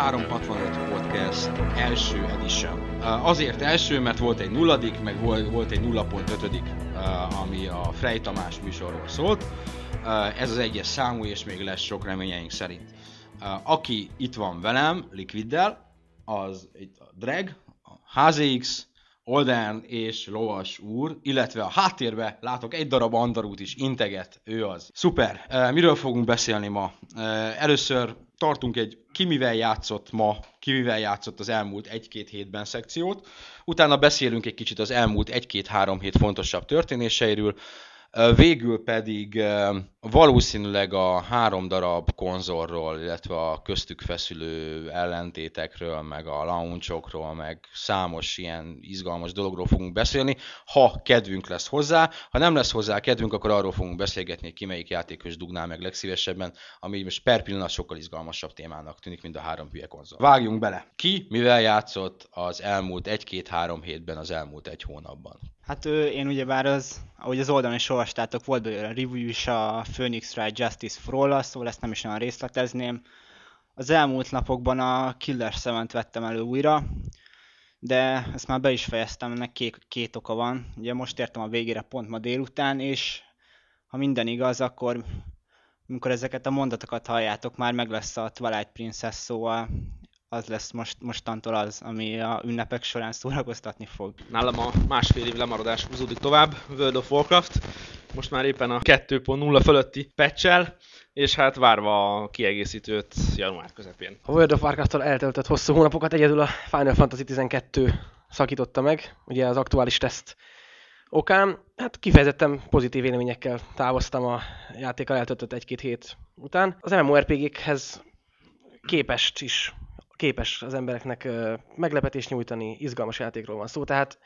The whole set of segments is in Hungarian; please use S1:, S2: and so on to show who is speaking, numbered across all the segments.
S1: 365 Podcast első edition. Azért első, mert volt egy nulladik, meg volt egy 0.5, ami a Frey Tamás műsorról szólt. Ez az egyes számú, és még lesz sok reményeink szerint. Aki itt van velem, Liquiddel, az itt a Drag, a HZX, Olden és Lovas úr, illetve a háttérbe látok egy darab Andarút is integet, ő az. Szuper! Miről fogunk beszélni ma? Először tartunk egy ki játszott ma, ki játszott az elmúlt egy-két hétben szekciót, utána beszélünk egy kicsit az elmúlt egy-két-három hét fontosabb történéseiről, Végül pedig valószínűleg a három darab konzolról, illetve a köztük feszülő ellentétekről, meg a launchokról, meg számos ilyen izgalmas dologról fogunk beszélni, ha kedvünk lesz hozzá. Ha nem lesz hozzá kedvünk, akkor arról fogunk beszélgetni, ki melyik játékos dugnál meg legszívesebben, ami most per pillanat sokkal izgalmasabb témának tűnik, mint a három hülye konzol. Vágjunk bele! Ki mivel játszott az elmúlt egy-két-három hétben, az elmúlt egy hónapban?
S2: Hát én ugyebár az, ahogy az oldalon is olvastátok, volt belőle a review is a Phoenix Wright Justice for all szóval ezt nem is olyan részletezném. Az elmúlt napokban a Killer 7 vettem elő újra, de ezt már be is fejeztem, ennek két, két oka van. Ugye most értem a végére pont ma délután, és ha minden igaz, akkor amikor ezeket a mondatokat halljátok, már meg lesz a Twilight Princess, szóval az lesz most, mostantól az, ami a ünnepek során szórakoztatni fog.
S3: Nálam a másfél év lemaradás húzódik tovább, World of Warcraft, most már éppen a 2.0 fölötti patch és hát várva a kiegészítőt január közepén.
S4: A World of warcraft eltöltött hosszú hónapokat egyedül a Final Fantasy 12 szakította meg, ugye az aktuális teszt okán. Hát kifejezetten pozitív véleményekkel távoztam a játékkal eltöltött egy-két hét után. Az MMORPG-khez képest is képes az embereknek meglepetést nyújtani, izgalmas játékról van szó, tehát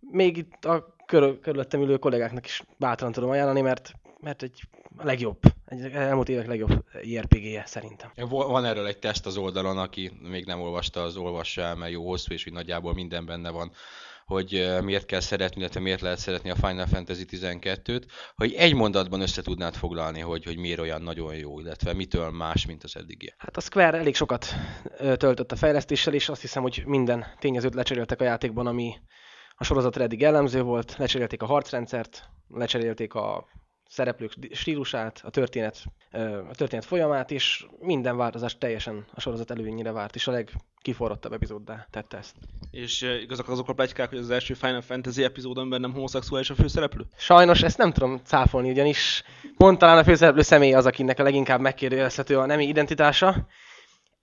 S4: még itt a körül, körülöttem ülő kollégáknak is bátran tudom ajánlani, mert, mert egy legjobb, egy elmúlt évek legjobb IRPG-je szerintem.
S1: Van erről egy teszt az oldalon, aki még nem olvasta, az olvassa el, mert jó hosszú, és úgy nagyjából minden benne van hogy miért kell szeretni, illetve miért lehet szeretni a Final Fantasy 12-t, hogy egy mondatban össze tudnád foglalni, hogy, hogy miért olyan nagyon jó, illetve mitől más, mint az eddigi.
S4: Hát a Square elég sokat töltött a fejlesztéssel, és azt hiszem, hogy minden tényezőt lecseréltek a játékban, ami a sorozatra eddig jellemző volt, lecserélték a harcrendszert, lecserélték a szereplők stílusát, a történet, a történet folyamát, és minden változás teljesen a sorozat előnyére várt, és a legkiforrottabb epizóddá tette ezt.
S3: És igazak azok a plegykák, hogy az első Final Fantasy epizódon nem homoszexuális a főszereplő?
S4: Sajnos ezt nem tudom cáfolni, ugyanis pont talán a főszereplő személy az, akinek a leginkább megkérdőjelezhető a nemi identitása,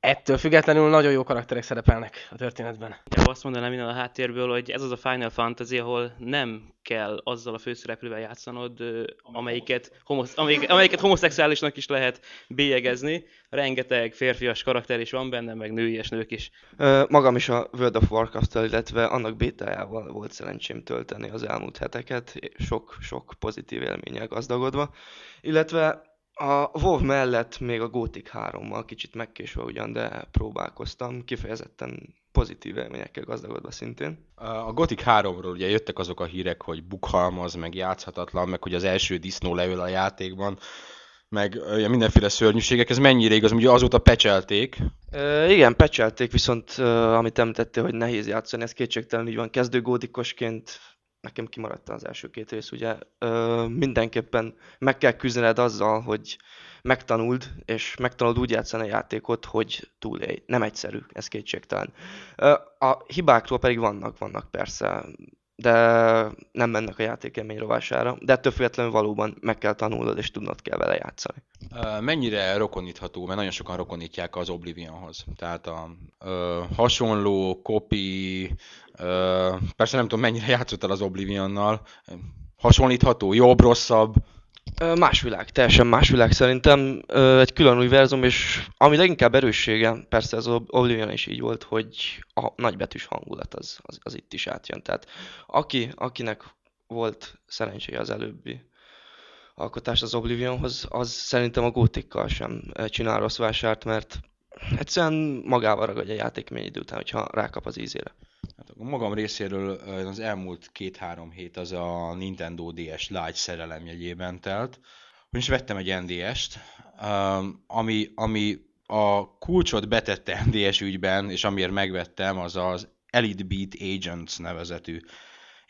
S4: ettől függetlenül nagyon jó karakterek szerepelnek a történetben.
S5: Ja, azt mondanám innen a háttérből, hogy ez az a Final Fantasy, ahol nem kell azzal a főszereplővel játszanod, amelyiket, homosz, amelyik, amelyiket homoszexuálisnak is lehet bélyegezni. Rengeteg férfias karakter is van benne, meg nőies nők is.
S6: Magam is a World of warcraft illetve annak bétájával volt szerencsém tölteni az elmúlt heteket, sok-sok pozitív élménnyel gazdagodva. Illetve a WoW mellett még a Gothic 3-mal kicsit megkésve ugyan, de próbálkoztam, kifejezetten pozitív élményekkel gazdagodva szintén.
S1: A Gothic 3-ról ugye jöttek azok a hírek, hogy bukhalmaz, meg játszhatatlan, meg hogy az első disznó leül a játékban, meg ugye, mindenféle szörnyűségek, ez mennyire igaz, ugye azóta pecselték?
S6: E, igen, pecselték, viszont amit említettél, hogy nehéz játszani, ez kétségtelen így van, kezdő gódikosként nekem kimaradt az első két rész, ugye ö, mindenképpen meg kell küzdened azzal, hogy megtanuld, és megtanuld úgy játszani a játékot, hogy túlélj. Nem egyszerű, ez kétségtelen. Ö, a hibákról pedig vannak, vannak persze, de nem mennek a játékélmény rovására, de ettől függetlenül valóban meg kell tanulnod, és tudnod kell vele játszani.
S1: Mennyire rokonítható, mert nagyon sokan rokonítják az Oblivionhoz. Tehát a ö, hasonló, copy, ö, persze nem tudom mennyire játszottál az Oblivionnal, hasonlítható, jobb, rosszabb,
S6: Más világ, teljesen más világ szerintem, egy külön univerzum, és ami leginkább erőssége, persze az Oblivion is így volt, hogy a nagybetűs hangulat az, az, az itt is átjön. Tehát aki, akinek volt szerencséje az előbbi alkotás az Oblivionhoz, az szerintem a gótikkal sem csinál rossz vásárt, mert egyszerűen magával ragadja a játék idő után, hogyha rákap az ízére.
S1: Hát a magam részéről az elmúlt két-három hét az a Nintendo DS Lite szerelem jegyében telt. Ugyanis vettem egy NDS-t, ami, ami a kulcsot betette NDS ügyben, és amiért megvettem, az az Elite Beat Agents nevezetű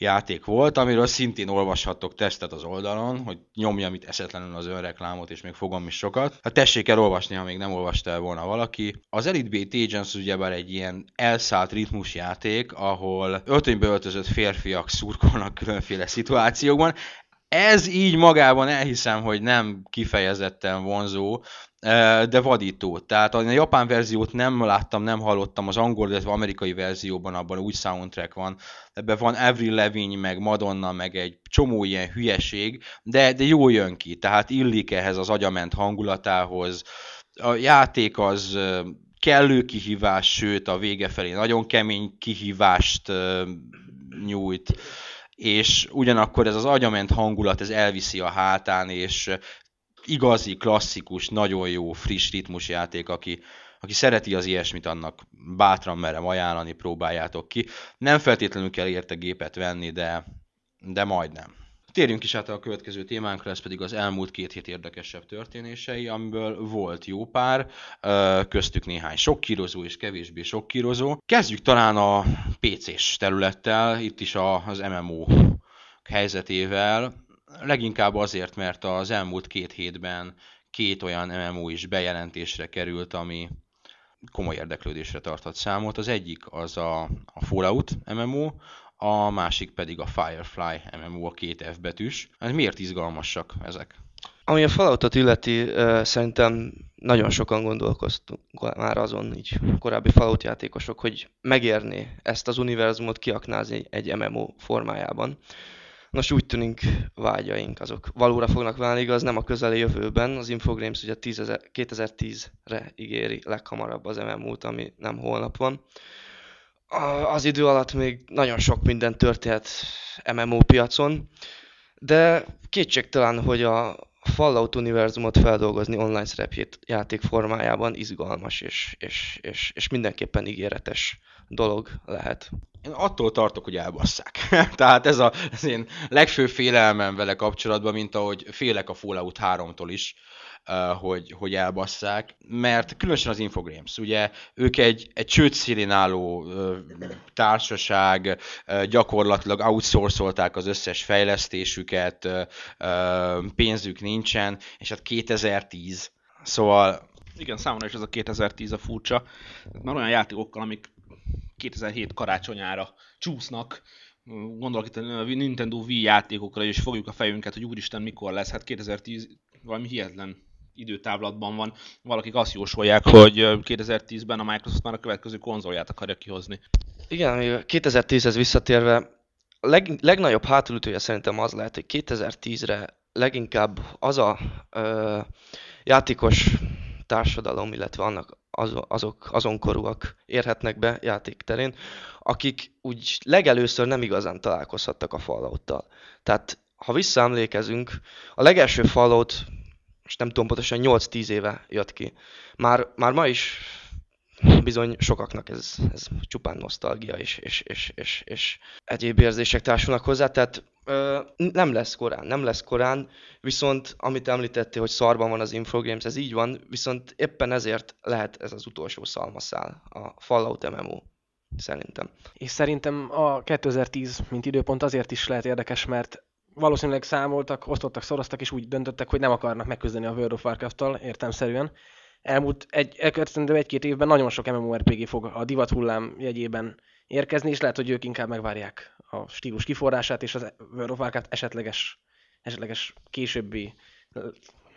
S1: játék volt, amiről szintén olvashattok tesztet az oldalon, hogy nyomja itt eszetlenül az önreklámot, és még fogom is sokat. Hát tessék el olvasni, ha még nem olvasta el volna valaki. Az Elite Beat Agents ugyebár egy ilyen elszállt ritmusjáték, ahol öltönybe öltözött férfiak szurkolnak különféle szituációkban. Ez így magában elhiszem, hogy nem kifejezetten vonzó, de vadító. Tehát a japán verziót nem láttam, nem hallottam, az angol, illetve amerikai verzióban abban új soundtrack van. Ebben van Avril Lavigne, meg Madonna, meg egy csomó ilyen hülyeség, de, de jó jön ki, tehát illik ehhez az agyament hangulatához. A játék az kellő kihívás, sőt a vége felé nagyon kemény kihívást nyújt és ugyanakkor ez az agyament hangulat, ez elviszi a hátán, és igazi, klasszikus, nagyon jó, friss ritmusjáték, aki, aki szereti az ilyesmit, annak bátran merem ajánlani, próbáljátok ki. Nem feltétlenül kell érte gépet venni, de, de majdnem. Térjünk is át a következő témánkra, ez pedig az elmúlt két hét érdekesebb történései, amiből volt jó pár, köztük néhány sokkírozó és kevésbé sokkírozó. Kezdjük talán a PC-s területtel, itt is az MMO helyzetével leginkább azért, mert az elmúlt két hétben két olyan MMO is bejelentésre került, ami komoly érdeklődésre tartott számot. Az egyik az a, a Fallout MMO, a másik pedig a Firefly MMO, a két F betűs. Hát miért izgalmasak ezek?
S6: Ami a Falloutot illeti, szerintem nagyon sokan gondolkoztunk már azon, így korábbi Fallout játékosok, hogy megérni ezt az univerzumot kiaknázni egy MMO formájában. Nos, úgy tűnik vágyaink, azok valóra fognak válni, igaz, nem a közeli jövőben. Az Infogrames ugye 2010-re ígéri leghamarabb az MMO-t, ami nem holnap van. Az idő alatt még nagyon sok minden történt MMO piacon, de kétségtelen, hogy a Fallout univerzumot feldolgozni online játék formájában izgalmas és, és, és, és mindenképpen ígéretes dolog lehet.
S1: Én attól tartok, hogy elbasszák. Tehát ez a, az én legfőbb félelmem vele kapcsolatban, mint ahogy félek a Fallout 3-tól is, hogy, hogy elbasszák, mert különösen az Infogrames, ugye ők egy, egy csőd szélén álló társaság, gyakorlatilag outsourcolták az összes fejlesztésüket, pénzük nincsen, és hát 2010, szóval
S3: igen, számomra is ez a 2010 a furcsa. Már olyan játékokkal, amik 2007 karácsonyára csúsznak, gondolok itt a Nintendo Wii játékokra, és fogjuk a fejünket, hogy úristen mikor lesz, hát 2010 valami hihetlen időtávlatban van. Valakik azt jósolják, hogy 2010-ben a Microsoft már a következő konzolját akarja kihozni.
S6: Igen, 2010-hez visszatérve, leg, legnagyobb hátulütője szerintem az lehet, hogy 2010-re leginkább az a ö, játékos társadalom, illetve annak az, azok azon korúak érhetnek be játékterén, akik úgy legelőször nem igazán találkozhattak a Fallout-tal. Tehát, ha visszaemlékezünk, a legelső Fallout, most nem tudom pontosan, 8-10 éve jött ki. Már, már ma is bizony sokaknak ez, ez csupán nosztalgia és, és, és, és, és egyéb érzések társulnak hozzá, tehát nem lesz korán, nem lesz korán, viszont amit említettél, hogy szarban van az Infogames, ez így van, viszont éppen ezért lehet ez az utolsó szalmaszál, a Fallout MMO szerintem.
S4: És szerintem a 2010, mint időpont azért is lehet érdekes, mert valószínűleg számoltak, osztottak, szoroztak, és úgy döntöttek, hogy nem akarnak megküzdeni a World of Warcraft-tal értelmszerűen, elmúlt egy, egy-két évben nagyon sok MMORPG fog a divat hullám jegyében érkezni, és lehet, hogy ők inkább megvárják a stílus kiforrását, és az World of Warcraft esetleges, esetleges későbbi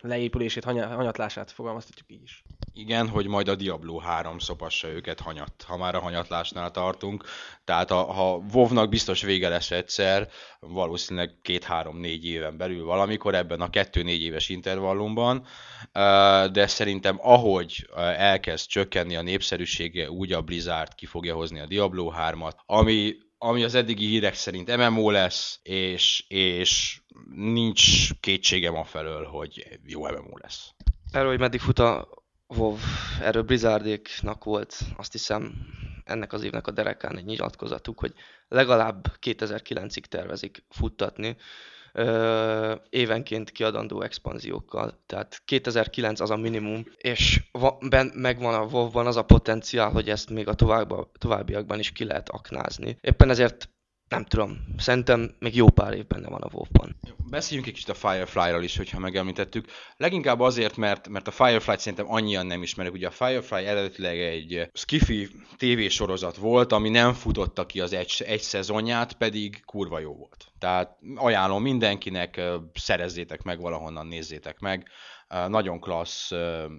S4: leépülését, hanyatlását fogalmaztatjuk így is.
S1: Igen, hogy majd a Diablo 3 szopassa őket hanyat, ha már a hanyatlásnál tartunk. Tehát a, ha WoW-nak biztos vége lesz egyszer, valószínűleg két-három-négy éven belül valamikor ebben a kettő-négy éves intervallumban, de szerintem ahogy elkezd csökkenni a népszerűsége, úgy a Blizzard ki fogja hozni a Diablo 3-at, ami ami az eddigi hírek szerint MMO lesz, és, és nincs kétségem afelől, hogy jó MMO lesz.
S6: Erről, hogy meddig fut a WoW, erről Blizzardéknak volt, azt hiszem, ennek az évnek a derekán egy nyilatkozatuk, hogy legalább 2009-ig tervezik futtatni. Évenként kiadandó expanziókkal. Tehát 2009 az a minimum, és va, ben, megvan a WoW-ban az a potenciál, hogy ezt még a tovább, továbbiakban is ki lehet aknázni. Éppen ezért nem tudom, szerintem még jó pár év benne van a WoW-ban.
S1: Beszéljünk egy kicsit a Firefly-ról is, hogyha megemlítettük. Leginkább azért, mert, mert a Firefly-t szerintem annyian nem ismerik. Ugye a Firefly eredetileg egy skifi tévésorozat volt, ami nem futotta ki az egy, egy szezonját, pedig kurva jó volt. Tehát ajánlom mindenkinek, szerezzétek meg valahonnan, nézzétek meg nagyon klassz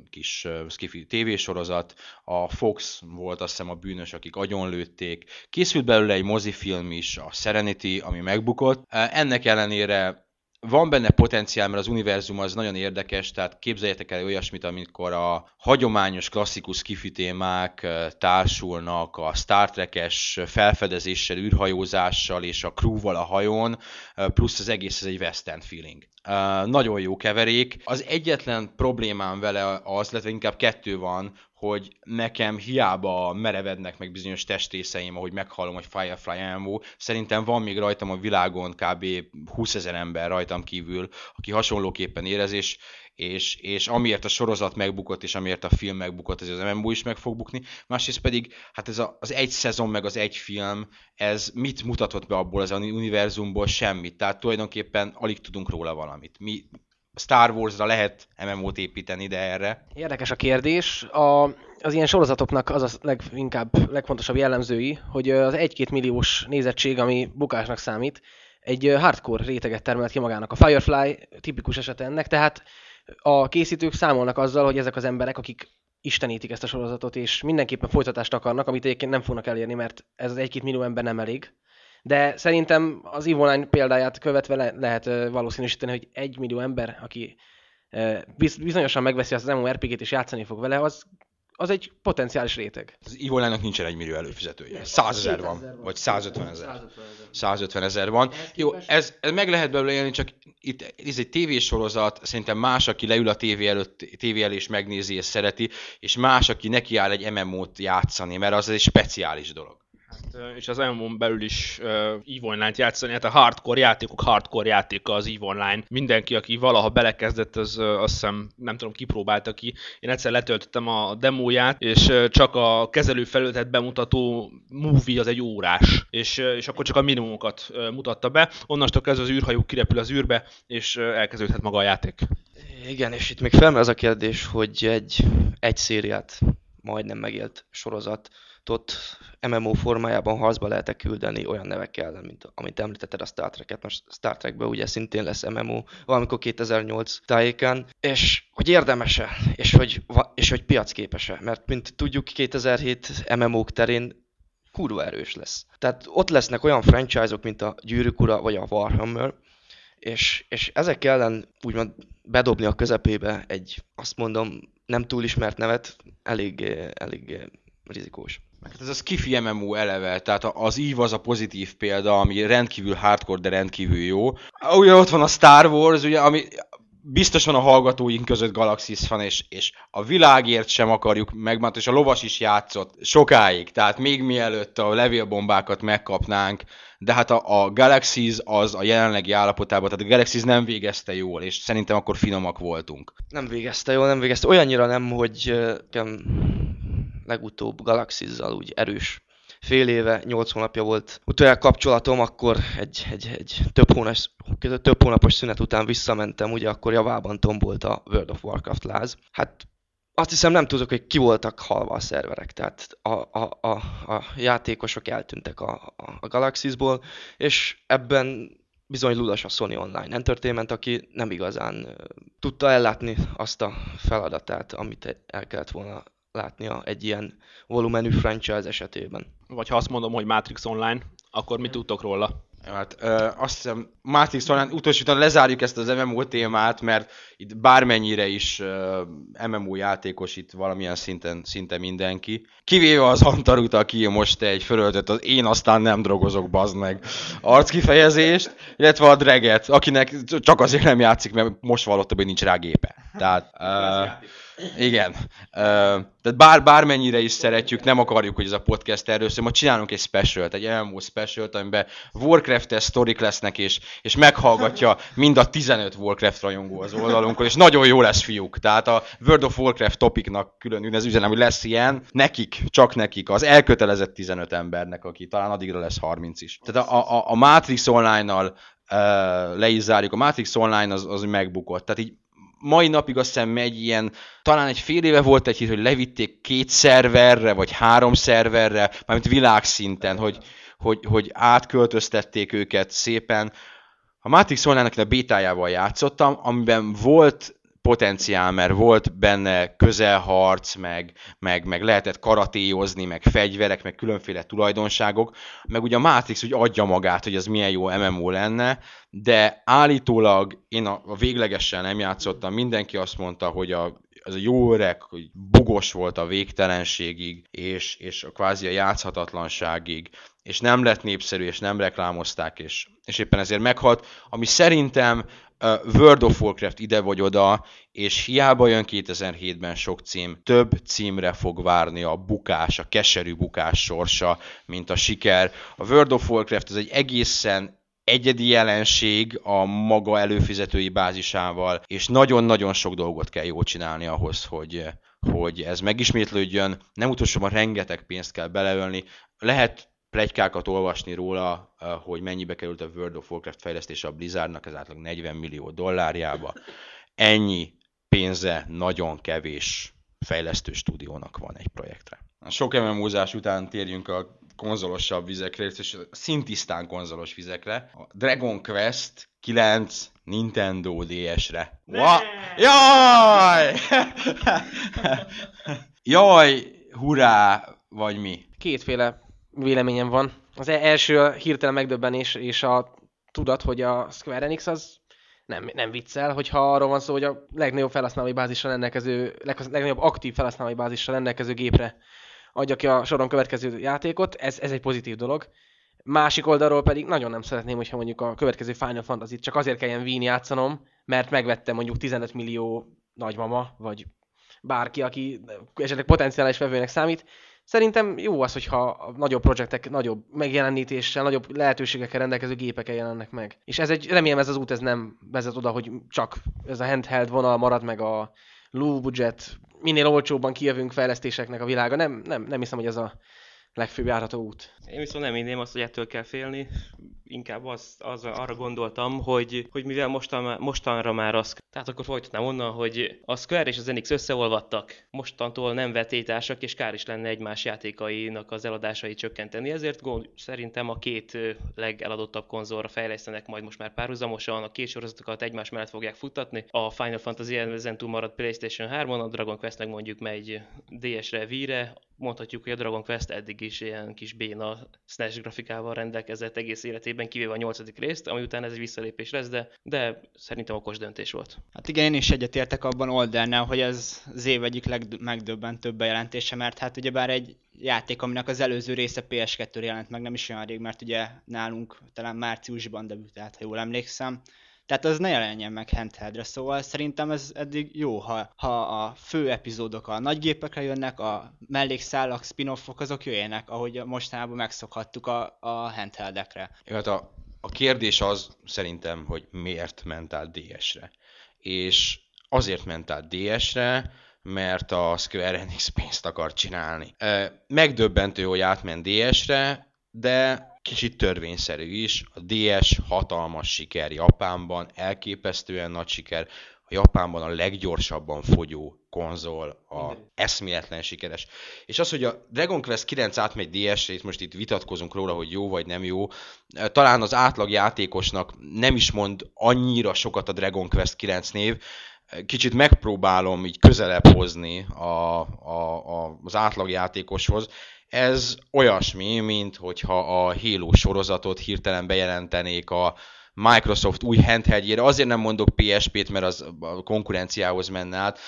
S1: kis skifi tévésorozat, a Fox volt azt hiszem a bűnös, akik agyonlőtték. Készült belőle egy mozifilm is, a Serenity, ami megbukott. Ennek ellenére van benne potenciál, mert az univerzum az nagyon érdekes, tehát képzeljetek el olyasmit, amikor a hagyományos, klasszikus kifi témák társulnak a Star Trek-es felfedezéssel, űrhajózással és a crewval a hajón, plusz az egész ez egy western feeling. Nagyon jó keverék. Az egyetlen problémám vele az, illetve inkább kettő van, hogy nekem hiába merevednek meg bizonyos testrészeim, ahogy meghallom, hogy Firefly elmó, szerintem van még rajtam a világon kb. 20 ezer ember rajtam kívül, aki hasonlóképpen érez, és, és, és amiért a sorozat megbukott, és amiért a film megbukott, ez az MMO is meg fog bukni. Másrészt pedig, hát ez a, az egy szezon, meg az egy film, ez mit mutatott be abból az univerzumból? Semmit. Tehát tulajdonképpen alig tudunk róla valamit. Mi, Star Wars-ra lehet MMO-t építeni, de erre.
S4: Érdekes a kérdés. A, az ilyen sorozatoknak az a leginkább legfontosabb jellemzői, hogy az 1-2 milliós nézettség, ami bukásnak számít, egy hardcore réteget termelt ki magának. A Firefly tipikus eset ennek, tehát a készítők számolnak azzal, hogy ezek az emberek, akik istenítik ezt a sorozatot, és mindenképpen folytatást akarnak, amit egyébként nem fognak elérni, mert ez az 1-2 millió ember nem elég de szerintem az Evo Online példáját követve le- lehet valószínűsíteni, hogy egy millió ember, aki bizonyosan megveszi azt az MMORPG-t és játszani fog vele, az az egy potenciális réteg.
S1: Az Evo nincsen egy millió előfizetője. 100 ezer van, vagy 150 ezer. 150 ezer van. Jó, ez, ez meg lehet belőle élni, csak itt ez egy tévésorozat, szerintem más, aki leül a tévé előtt, tévé elé és megnézi és szereti, és más, aki nekiáll egy MMO-t játszani, mert az egy speciális dolog
S3: és az MMO-n belül is uh, EVE Online-t játszani, hát a hardcore játékok hardcore játéka az EVE Online. Mindenki, aki valaha belekezdett, az uh, azt hiszem, nem tudom, kipróbálta ki. Én egyszer letöltöttem a demóját, és uh, csak a kezelőfelületet bemutató movie az egy órás, és, uh, és akkor csak a minimumokat uh, mutatta be. Onnastól kezdve az űrhajó kirepül az űrbe, és uh, elkezdődhet maga a játék.
S6: Igen, és itt még felmerül az a kérdés, hogy egy, egy szériát majdnem megélt sorozat ott MMO formájában harcba lehet küldeni olyan nevekkel ellen, mint amit említetted a Star Trek-et. Most Star Trekben ugye szintén lesz MMO, valamikor 2008 tájékán, és hogy érdemese, és hogy, és hogy piacképese, mert mint tudjuk 2007 MMO-k terén kurva erős lesz. Tehát ott lesznek olyan franchise-ok, mint a Gyűrűk Ura vagy a Warhammer, és, és ezek ellen úgymond bedobni a közepébe egy, azt mondom, nem túl ismert nevet, elég, elég rizikós.
S1: Hát ez a skifi MMO eleve, tehát az EVE az a pozitív példa, ami rendkívül hardcore, de rendkívül jó. Ugye ott van a Star Wars, ugye, ami biztosan a hallgatóink között Galaxis van, és, és a világért sem akarjuk megmondani, és a lovas is játszott sokáig, tehát még mielőtt a levélbombákat megkapnánk, de hát a, a Galaxis az a jelenlegi állapotában, tehát a Galaxis nem végezte jól, és szerintem akkor finomak voltunk.
S6: Nem végezte jól, nem végezte. Olyannyira nem, hogy uh, legutóbb Galaxizzal úgy erős fél éve, nyolc hónapja volt utoljára kapcsolatom, akkor egy, egy, egy több, hónapos, több hónapos szünet után visszamentem, ugye akkor javában tombolt a World of Warcraft láz. Hát azt hiszem nem tudok, hogy ki voltak halva a szerverek, tehát a, a, a, a játékosok eltűntek a, a, a Galaxisból, és ebben bizony ludas a Sony Online Entertainment, aki nem igazán tudta ellátni azt a feladatát, amit el kellett volna látnia egy ilyen volumenű franchise esetében.
S3: Vagy ha azt mondom, hogy Matrix Online, akkor mit tudtok róla?
S1: Hát ö, azt hiszem, Matrix Online utolsó lezárjuk ezt az MMO témát, mert itt bármennyire is ö, MMO játékos itt valamilyen szinten, szinte mindenki. Kivéve az Antarut, aki most egy fölöltött az én aztán nem drogozok, bazd meg arckifejezést, illetve a Dreget, akinek csak azért nem játszik, mert most vallotta, hogy nincs rá gépe. Tehát, uh, igen. Tehát bár, bármennyire is szeretjük, nem akarjuk, hogy ez a podcast erről szól, ma csinálunk egy specialt, egy MMO specialt, amiben Warcraft-es sztorik lesznek, és, és meghallgatja mind a 15 Warcraft rajongó az oldalunkon, és nagyon jó lesz, fiúk. Tehát a World of Warcraft topiknak külön ez üzenem, hogy lesz ilyen, nekik, csak nekik, az elkötelezett 15 embernek, aki talán addigra lesz 30 is. Tehát a, a, a Matrix Online-nal le is zárjuk. A Matrix Online az, az megbukott. Tehát így mai napig azt hiszem megy ilyen, talán egy fél éve volt egy hír, hogy levitték két szerverre, vagy három szerverre, mármint világszinten, hogy, hogy, hogy átköltöztették őket szépen. A Matrix Online-nak a bétájával játszottam, amiben volt potenciál, mert volt benne közelharc, meg, meg, meg lehetett karatéjozni, meg fegyverek, meg különféle tulajdonságok, meg ugye a Matrix úgy adja magát, hogy ez milyen jó MMO lenne, de állítólag én a, a véglegesen nem játszottam, mindenki azt mondta, hogy a, ez a jó öreg, hogy bugos volt a végtelenségig, és, és a kvázi a játszhatatlanságig, és nem lett népszerű, és nem reklámozták, és, és éppen ezért meghalt, ami szerintem World of Warcraft ide vagy oda, és hiába jön 2007-ben sok cím, több címre fog várni a bukás, a keserű bukás sorsa, mint a siker. A World of Warcraft ez egy egészen egyedi jelenség a maga előfizetői bázisával, és nagyon-nagyon sok dolgot kell jól csinálni ahhoz, hogy, hogy ez megismétlődjön. Nem utolsóban rengeteg pénzt kell beleölni. Lehet plegykákat olvasni róla, hogy mennyibe került a World of Warcraft fejlesztése a Blizzardnak, ez átlag 40 millió dollárjába. Ennyi pénze nagyon kevés fejlesztő stúdiónak van egy projektre. Sok MMO-zás után térjünk a konzolosabb vizekre, és szintisztán konzolos vizekre. A Dragon Quest 9 Nintendo DS-re. Wa- Jaj! Jaj, hurrá, vagy mi?
S4: Kétféle véleményem van. Az e- első a hirtelen megdöbbenés és a tudat, hogy a Square Enix az nem, nem viccel, hogyha arról van szó, hogy a legnagyobb felhasználói bázissal rendelkező, legnagyobb aktív felhasználói bázissal rendelkező gépre adja ki a soron következő játékot, ez, ez egy pozitív dolog. Másik oldalról pedig nagyon nem szeretném, hogyha mondjuk a következő Final Fantasy-t csak azért kelljen Wien játszanom, mert megvettem mondjuk 15 millió nagymama, vagy bárki, aki esetleg potenciális vevőnek számít, Szerintem jó az, hogyha a nagyobb projektek nagyobb megjelenítéssel, nagyobb lehetőségekkel rendelkező gépekkel jelennek meg. És ez egy, remélem ez az út ez nem vezet oda, hogy csak ez a handheld vonal marad meg a low budget, minél olcsóbban kijövünk fejlesztéseknek a világa. Nem, nem, nem hiszem, hogy ez a legfőbb járható út.
S5: Én viszont nem inném azt, hogy ettől kell félni. Inkább az, az, arra gondoltam, hogy, hogy mivel mostan, mostanra már az, tehát akkor folytatnám onnan, hogy a Square és az Enix összeolvadtak, mostantól nem vetétársak, és kár is lenne egymás játékainak az eladásait csökkenteni. Ezért gond, szerintem a két legeladottabb konzolra fejlesztenek majd most már párhuzamosan, a két sorozatokat egymás mellett fogják futtatni. A Final Fantasy ezen túl marad PlayStation 3-on, a Dragon Quest mondjuk megy DS-re, Wii-re, mondhatjuk, hogy a Dragon Quest eddig is ilyen kis béna SNES grafikával rendelkezett egész életében, kivéve a nyolcadik részt, ami után ez egy visszalépés lesz, de, de szerintem okos döntés volt.
S2: Hát igen, én is egyetértek abban Oldernel, hogy ez az év egyik legmegdöbbentőbb bejelentése, mert hát ugyebár egy játék, aminek az előző része PS2-re jelent meg, nem is olyan rég, mert ugye nálunk talán márciusban debütált, ha jól emlékszem, tehát az ne jelenjen meg handheldre, szóval szerintem ez eddig jó, ha, ha a fő epizódok a nagygépekre jönnek, a mellékszálak, spin-offok azok jöjjenek, ahogy mostanában megszokhattuk a, a handheldekre.
S1: Hát a, a kérdés az szerintem, hogy miért ment át DS-re. És azért ment át DS-re, mert a Square Enix pénzt akar csinálni. Megdöbbentő, hogy átment DS-re, de kicsit törvényszerű is. A DS hatalmas siker Japánban, elképesztően nagy siker. A Japánban a leggyorsabban fogyó konzol, a eszméletlen sikeres. És az, hogy a Dragon Quest 9 átmegy DS-re, itt most itt vitatkozunk róla, hogy jó vagy nem jó, talán az átlag játékosnak nem is mond annyira sokat a Dragon Quest 9 név, kicsit megpróbálom így közelebb hozni a, a, a, az játékoshoz. Ez olyasmi, mint hogyha a Halo sorozatot hirtelen bejelentenék a Microsoft új handheldjére. Azért nem mondok PSP-t, mert az a konkurenciához menne át.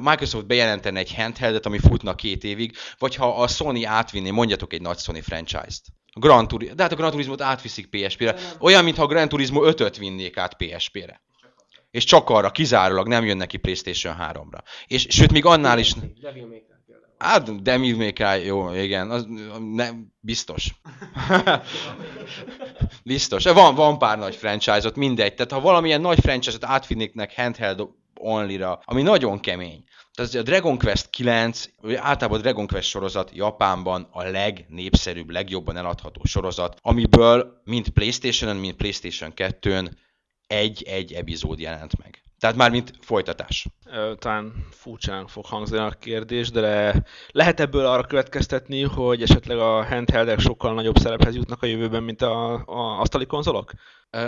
S1: Microsoft bejelentene egy handheldet, ami futna két évig, vagy ha a Sony átvinné, mondjatok egy nagy Sony franchise-t. Gran Turismo, de hát a Gran Turismo-t átviszik PSP-re. Olyan, mintha a Gran Turismo 5-öt vinnék át PSP-re. és csak arra kizárólag nem jön neki PlayStation 3-ra. És sőt, még annál is...
S4: Devil May.
S1: Hát, Devil May Cry, jó, igen, az, nem, biztos. biztos. Van, van pár nagy franchise-ot, mindegy. Tehát ha valamilyen nagy franchise-ot átvinnéknek handheld only-ra, ami nagyon kemény. Tehát a Dragon Quest 9, vagy általában a Dragon Quest sorozat Japánban a legnépszerűbb, legjobban eladható sorozat, amiből mind Playstation-on, mind Playstation 2-n egy-egy epizód jelent meg. Tehát már mint folytatás.
S3: Talán furcsán fog hangzani a kérdés, de lehet ebből arra következtetni, hogy esetleg a handheldek sokkal nagyobb szerephez jutnak a jövőben, mint a, a asztali konzolok?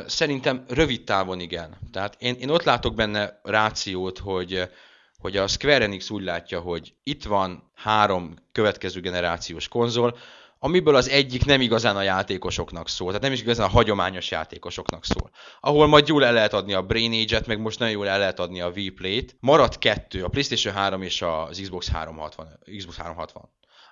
S1: Szerintem rövid távon igen. Tehát én, én ott látok benne rációt, hogy, hogy a Square Enix úgy látja, hogy itt van három következő generációs konzol, amiből az egyik nem igazán a játékosoknak szól, tehát nem is igazán a hagyományos játékosoknak szól. Ahol majd jól el lehet adni a Brain Age-et, meg most nagyon jól el lehet adni a Vplay-t. Marad kettő, a PlayStation 3 és az Xbox 360. Xbox 360.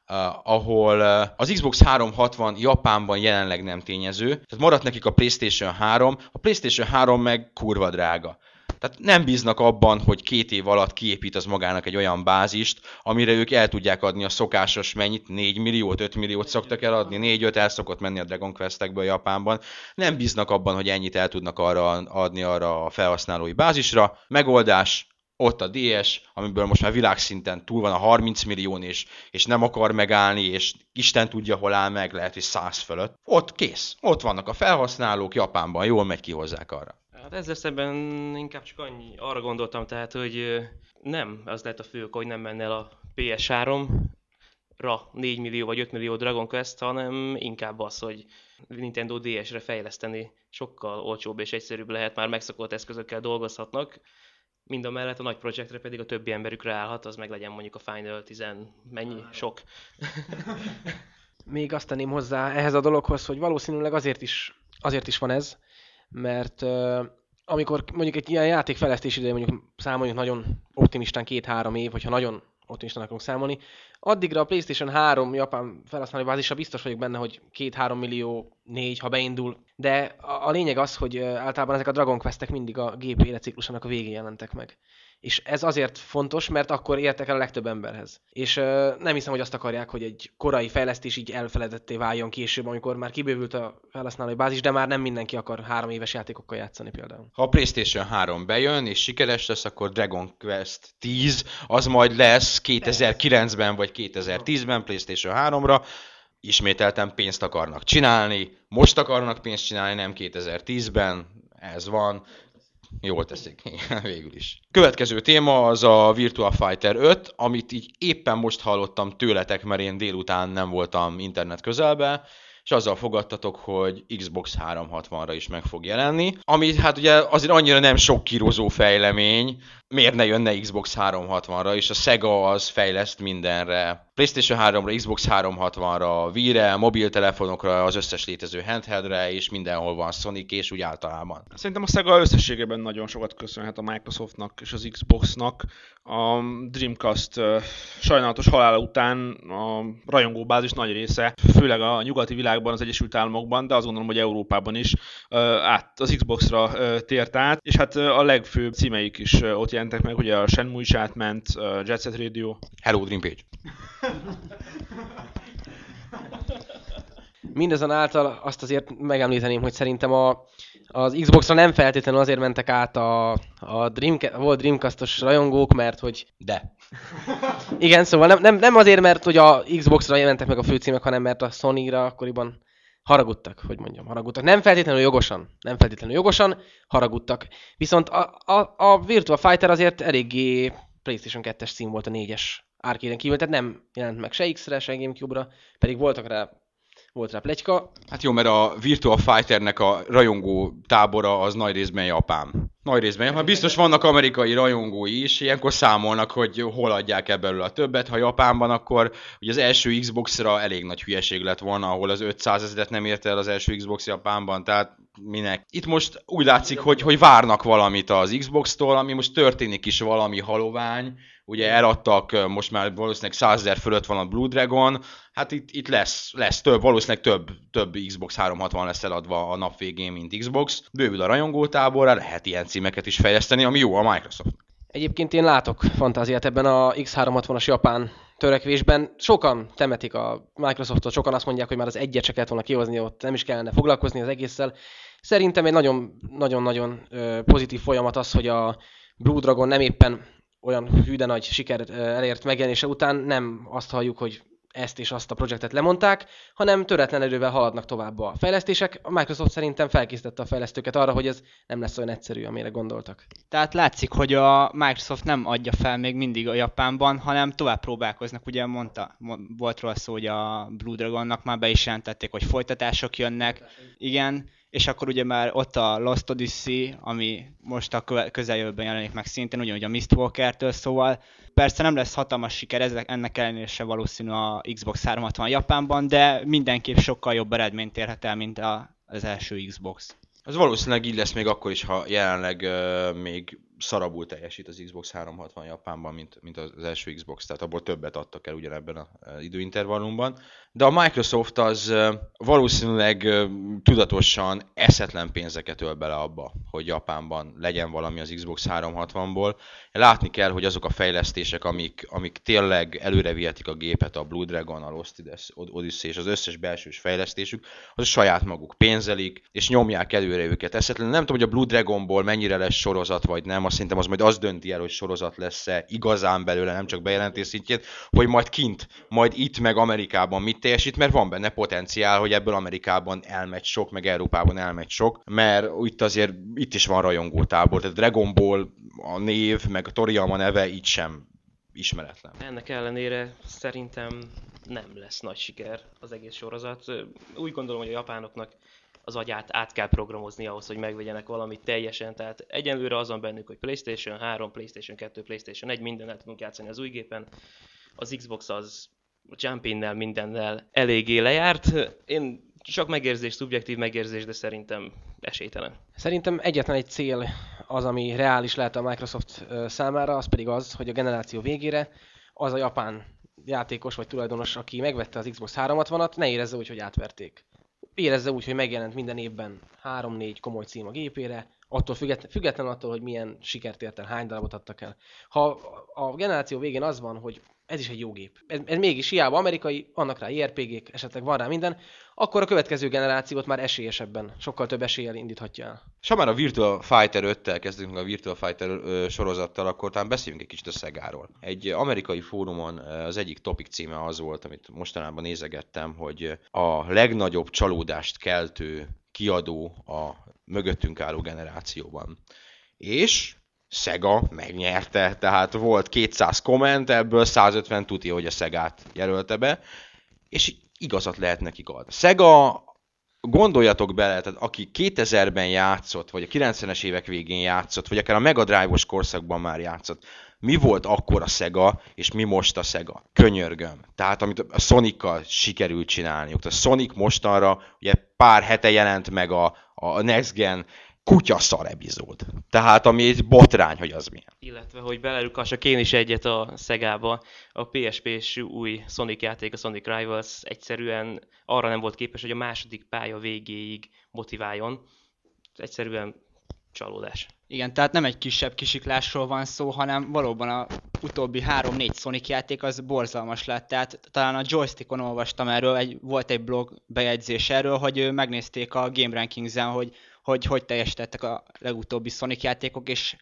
S1: Uh, ahol uh, az Xbox 360 Japánban jelenleg nem tényező, tehát maradt nekik a PlayStation 3, a PlayStation 3 meg kurva drága. Tehát nem bíznak abban, hogy két év alatt kiépít az magának egy olyan bázist, amire ők el tudják adni a szokásos mennyit, 4 milliót, 5 milliót szoktak eladni, 4-5 el szokott menni a Dragon Quest-ekből Japánban. Nem bíznak abban, hogy ennyit el tudnak arra adni arra a felhasználói bázisra. Megoldás, ott a DS, amiből most már világszinten túl van a 30 millió, és, és nem akar megállni, és Isten tudja, hol áll meg, lehet, hogy 100 fölött. Ott kész. Ott vannak a felhasználók, Japánban jól megy, kihozzák arra.
S5: Hát ezzel szemben inkább csak annyi, arra gondoltam tehát, hogy nem az lehet a fő oka, hogy nem menne el a PS3-ra 4 millió vagy 5 millió Dragon Quest, hanem inkább az, hogy Nintendo DS-re fejleszteni sokkal olcsóbb és egyszerűbb lehet, már megszokott eszközökkel dolgozhatnak, mind a mellett a nagy projektre pedig a többi emberükre állhat, az meg legyen mondjuk a Final 10 mennyi? Sok.
S4: Még azt tenném hozzá ehhez a dologhoz, hogy valószínűleg azért is, azért is van ez, mert amikor mondjuk egy ilyen játék idején mondjuk számoljuk nagyon optimistán két-három év, hogyha nagyon optimistán akarunk számolni, addigra a PlayStation 3 japán felhasználói bázisa biztos vagyok benne, hogy 2-3 millió, 4, ha beindul. De a, a lényeg az, hogy általában ezek a Dragon Questek mindig a gép életciklusának a végén jelentek meg. És ez azért fontos, mert akkor értek el a legtöbb emberhez. És ö, nem hiszem, hogy azt akarják, hogy egy korai fejlesztés így elfeledetté váljon később, amikor már kibővült a felhasználói bázis, de már nem mindenki akar három éves játékokkal játszani például.
S1: Ha a PlayStation 3 bejön és sikeres lesz, akkor Dragon Quest 10 az majd lesz 2009-ben vagy 2010-ben PlayStation 3-ra. Ismételten pénzt akarnak csinálni, most akarnak pénzt csinálni, nem 2010-ben, ez van. Jól teszik, végül is. Következő téma az a Virtua Fighter 5, amit így éppen most hallottam tőletek, mert én délután nem voltam internet közelbe, és azzal fogadtatok, hogy Xbox 360-ra is meg fog jelenni, ami hát ugye azért annyira nem sok kirozó fejlemény, miért ne jönne Xbox 360-ra, és a Sega az fejleszt mindenre. PlayStation 3-ra, Xbox 360-ra, Wii-re, mobiltelefonokra, az összes létező handheldre, és mindenhol van Sonic, és úgy általában.
S3: Szerintem a Sega összességében nagyon sokat köszönhet a Microsoftnak és az Xboxnak. A Dreamcast sajnálatos halála után a rajongóbázis nagy része, főleg a nyugati világban, az Egyesült Államokban, de azt gondolom, hogy Európában is át, az Xboxra tért át, és hát a legfőbb címeik is ott jelentek meg, ugye a Shenmue is átment, ö, Jet Set Radio,
S1: Hello Dream Page.
S4: Mindazonáltal azt azért megemlíteném, hogy szerintem a, az Xboxra nem feltétlenül azért mentek át a, a Dream, volt Dreamcastos rajongók, mert hogy
S1: De.
S4: igen, szóval nem, nem, nem azért, mert hogy a Xboxra jelentek meg a főcímek, hanem mert a Sony-ra akkoriban haragudtak, hogy mondjam, haragudtak. Nem feltétlenül jogosan, nem feltétlenül jogosan, haragudtak. Viszont a, a, a Virtua Fighter azért eléggé PlayStation 2-es cím volt a 4-es arcade kívül, tehát nem jelent meg se X-re, se Gamecube-ra, pedig voltak rá, volt rá plegyka.
S1: Hát jó, mert a Virtua Fighternek a rajongó tábora az nagy részben Japán. Nagy részben. Ha biztos vannak amerikai rajongói is, ilyenkor számolnak, hogy hol adják ebből a többet. Ha Japánban, akkor ugye az első Xbox-ra elég nagy hülyeség lett volna, ahol az 500 ezeret nem érte el az első Xbox Japánban, tehát minek. Itt most úgy látszik, hogy, hogy várnak valamit az Xbox-tól, ami most történik is valami halovány, ugye eladtak, most már valószínűleg 100 ezer fölött van a Blue Dragon, hát itt, itt lesz, lesz több, valószínűleg több, több Xbox 360 lesz eladva a nap végén, mint Xbox. Bővül a rajongótáborra, lehet ilyen címeket is fejleszteni, ami jó a Microsoft.
S4: Egyébként én látok fantáziát ebben a X360-as japán törekvésben. Sokan temetik a Microsoftot, sokan azt mondják, hogy már az egyet se kellett volna kihozni, ott nem is kellene foglalkozni az egésszel. Szerintem egy nagyon-nagyon pozitív folyamat az, hogy a Blue Dragon nem éppen olyan hű nagy siker elért megjelenése után nem azt halljuk, hogy ezt és azt a projektet lemondták, hanem töretlen erővel haladnak tovább a fejlesztések. A Microsoft szerintem felkészítette a fejlesztőket arra, hogy ez nem lesz olyan egyszerű, amire gondoltak.
S2: Tehát látszik, hogy a Microsoft nem adja fel még mindig a Japánban, hanem tovább próbálkoznak. Ugye mondta, volt róla szó, hogy a Blue Dragonnak már be is jelentették, hogy folytatások jönnek. Igen, és akkor ugye már ott a Lost Odyssey, ami most a közeljövőben jelenik meg szintén, ugyanúgy a Mistwalker-től, szóval persze nem lesz hatalmas siker, ezek, ennek ellenére se valószínű a Xbox 360 Japánban, de mindenképp sokkal jobb eredményt érhet el, mint a, az első Xbox.
S1: Az valószínűleg így lesz még akkor is, ha jelenleg uh, még szarabul teljesít az Xbox 360 Japánban, mint, mint az első Xbox, tehát abból többet adtak el ugyanebben az időintervallumban. De a Microsoft az valószínűleg tudatosan eszetlen pénzeket öl bele abba, hogy Japánban legyen valami az Xbox 360-ból. Látni kell, hogy azok a fejlesztések, amik, amik tényleg előre vihetik a gépet, a Blue Dragon, a Lost Odyssey és az összes belsős fejlesztésük, az a saját maguk pénzelik, és nyomják előre őket. Eszetlen nem tudom, hogy a Blue Dragonból mennyire lesz sorozat, vagy nem, azt szerintem az majd az dönti el, hogy sorozat lesz-e igazán belőle, nem csak bejelentés szintjén, hogy majd kint, majd itt meg Amerikában mit teljesít, mert van benne potenciál, hogy ebből Amerikában elmegy sok, meg Európában elmegy sok, mert itt azért itt is van rajongótábor, tehát Dragon Ball a név, meg a Toriyama neve így sem ismeretlen.
S5: Ennek ellenére szerintem nem lesz nagy siker az egész sorozat. Úgy gondolom, hogy a japánoknak az agyát át kell programozni ahhoz, hogy megvegyenek valamit teljesen. Tehát egyenlőre azon bennük, hogy PlayStation 3, PlayStation 2, PlayStation 1, mindennel tudunk játszani az új gépen. Az Xbox az Jumpinnel, mindennel eléggé lejárt. Én csak megérzés, szubjektív megérzés, de szerintem esélytelen.
S4: Szerintem egyetlen egy cél az, ami reális lehet a Microsoft számára, az pedig az, hogy a generáció végére az a japán játékos vagy tulajdonos, aki megvette az Xbox 360-at, ne érezze úgy, hogy átverték érezze úgy, hogy megjelent minden évben 3-4 komoly cím a gépére, attól független, független attól, hogy milyen sikert ért hány darabot adtak el. Ha a generáció végén az van, hogy ez is egy jó gép. Ez, ez mégis hiába amerikai, vannak rá IRPG-k, esetleg van rá minden, akkor a következő generációt már esélyesebben, sokkal több eséllyel indíthatja el.
S1: És ha már a Virtual Fighter 5-tel kezdünk a Virtual Fighter ö, sorozattal, akkor talán beszéljünk egy kicsit a Szegáról. Egy amerikai fórumon az egyik topik címe az volt, amit mostanában nézegettem, hogy a legnagyobb csalódást keltő kiadó a mögöttünk álló generációban. És Sega megnyerte, tehát volt 200 komment, ebből 150 tuti, hogy a Szegát jelölte be, és igazat lehet nekik adni. Sega, gondoljatok bele, tehát aki 2000-ben játszott, vagy a 90-es évek végén játszott, vagy akár a Mega Drive-os korszakban már játszott, mi volt akkor a Sega, és mi most a Sega? Könyörgöm. Tehát amit a Sonic-kal sikerült csinálniuk. A Sonic mostanra ugye pár hete jelent meg a, a Next Gen kutyaszar epizód. Tehát ami egy botrány, hogy az milyen.
S5: Illetve, hogy belerukassak én is egyet a Szegába, a PSP-s új Sonic játék, a Sonic Rivals egyszerűen arra nem volt képes, hogy a második pálya végéig motiváljon. Egyszerűen csalódás.
S2: Igen, tehát nem egy kisebb kisiklásról van szó, hanem valóban a utóbbi 3-4 Sonic játék az borzalmas lett. Tehát talán a joystickon olvastam erről, egy, volt egy blog bejegyzés erről, hogy megnézték a Game Rankings-en, hogy hogy hogy teljesítettek a legutóbbi Sonic játékok, és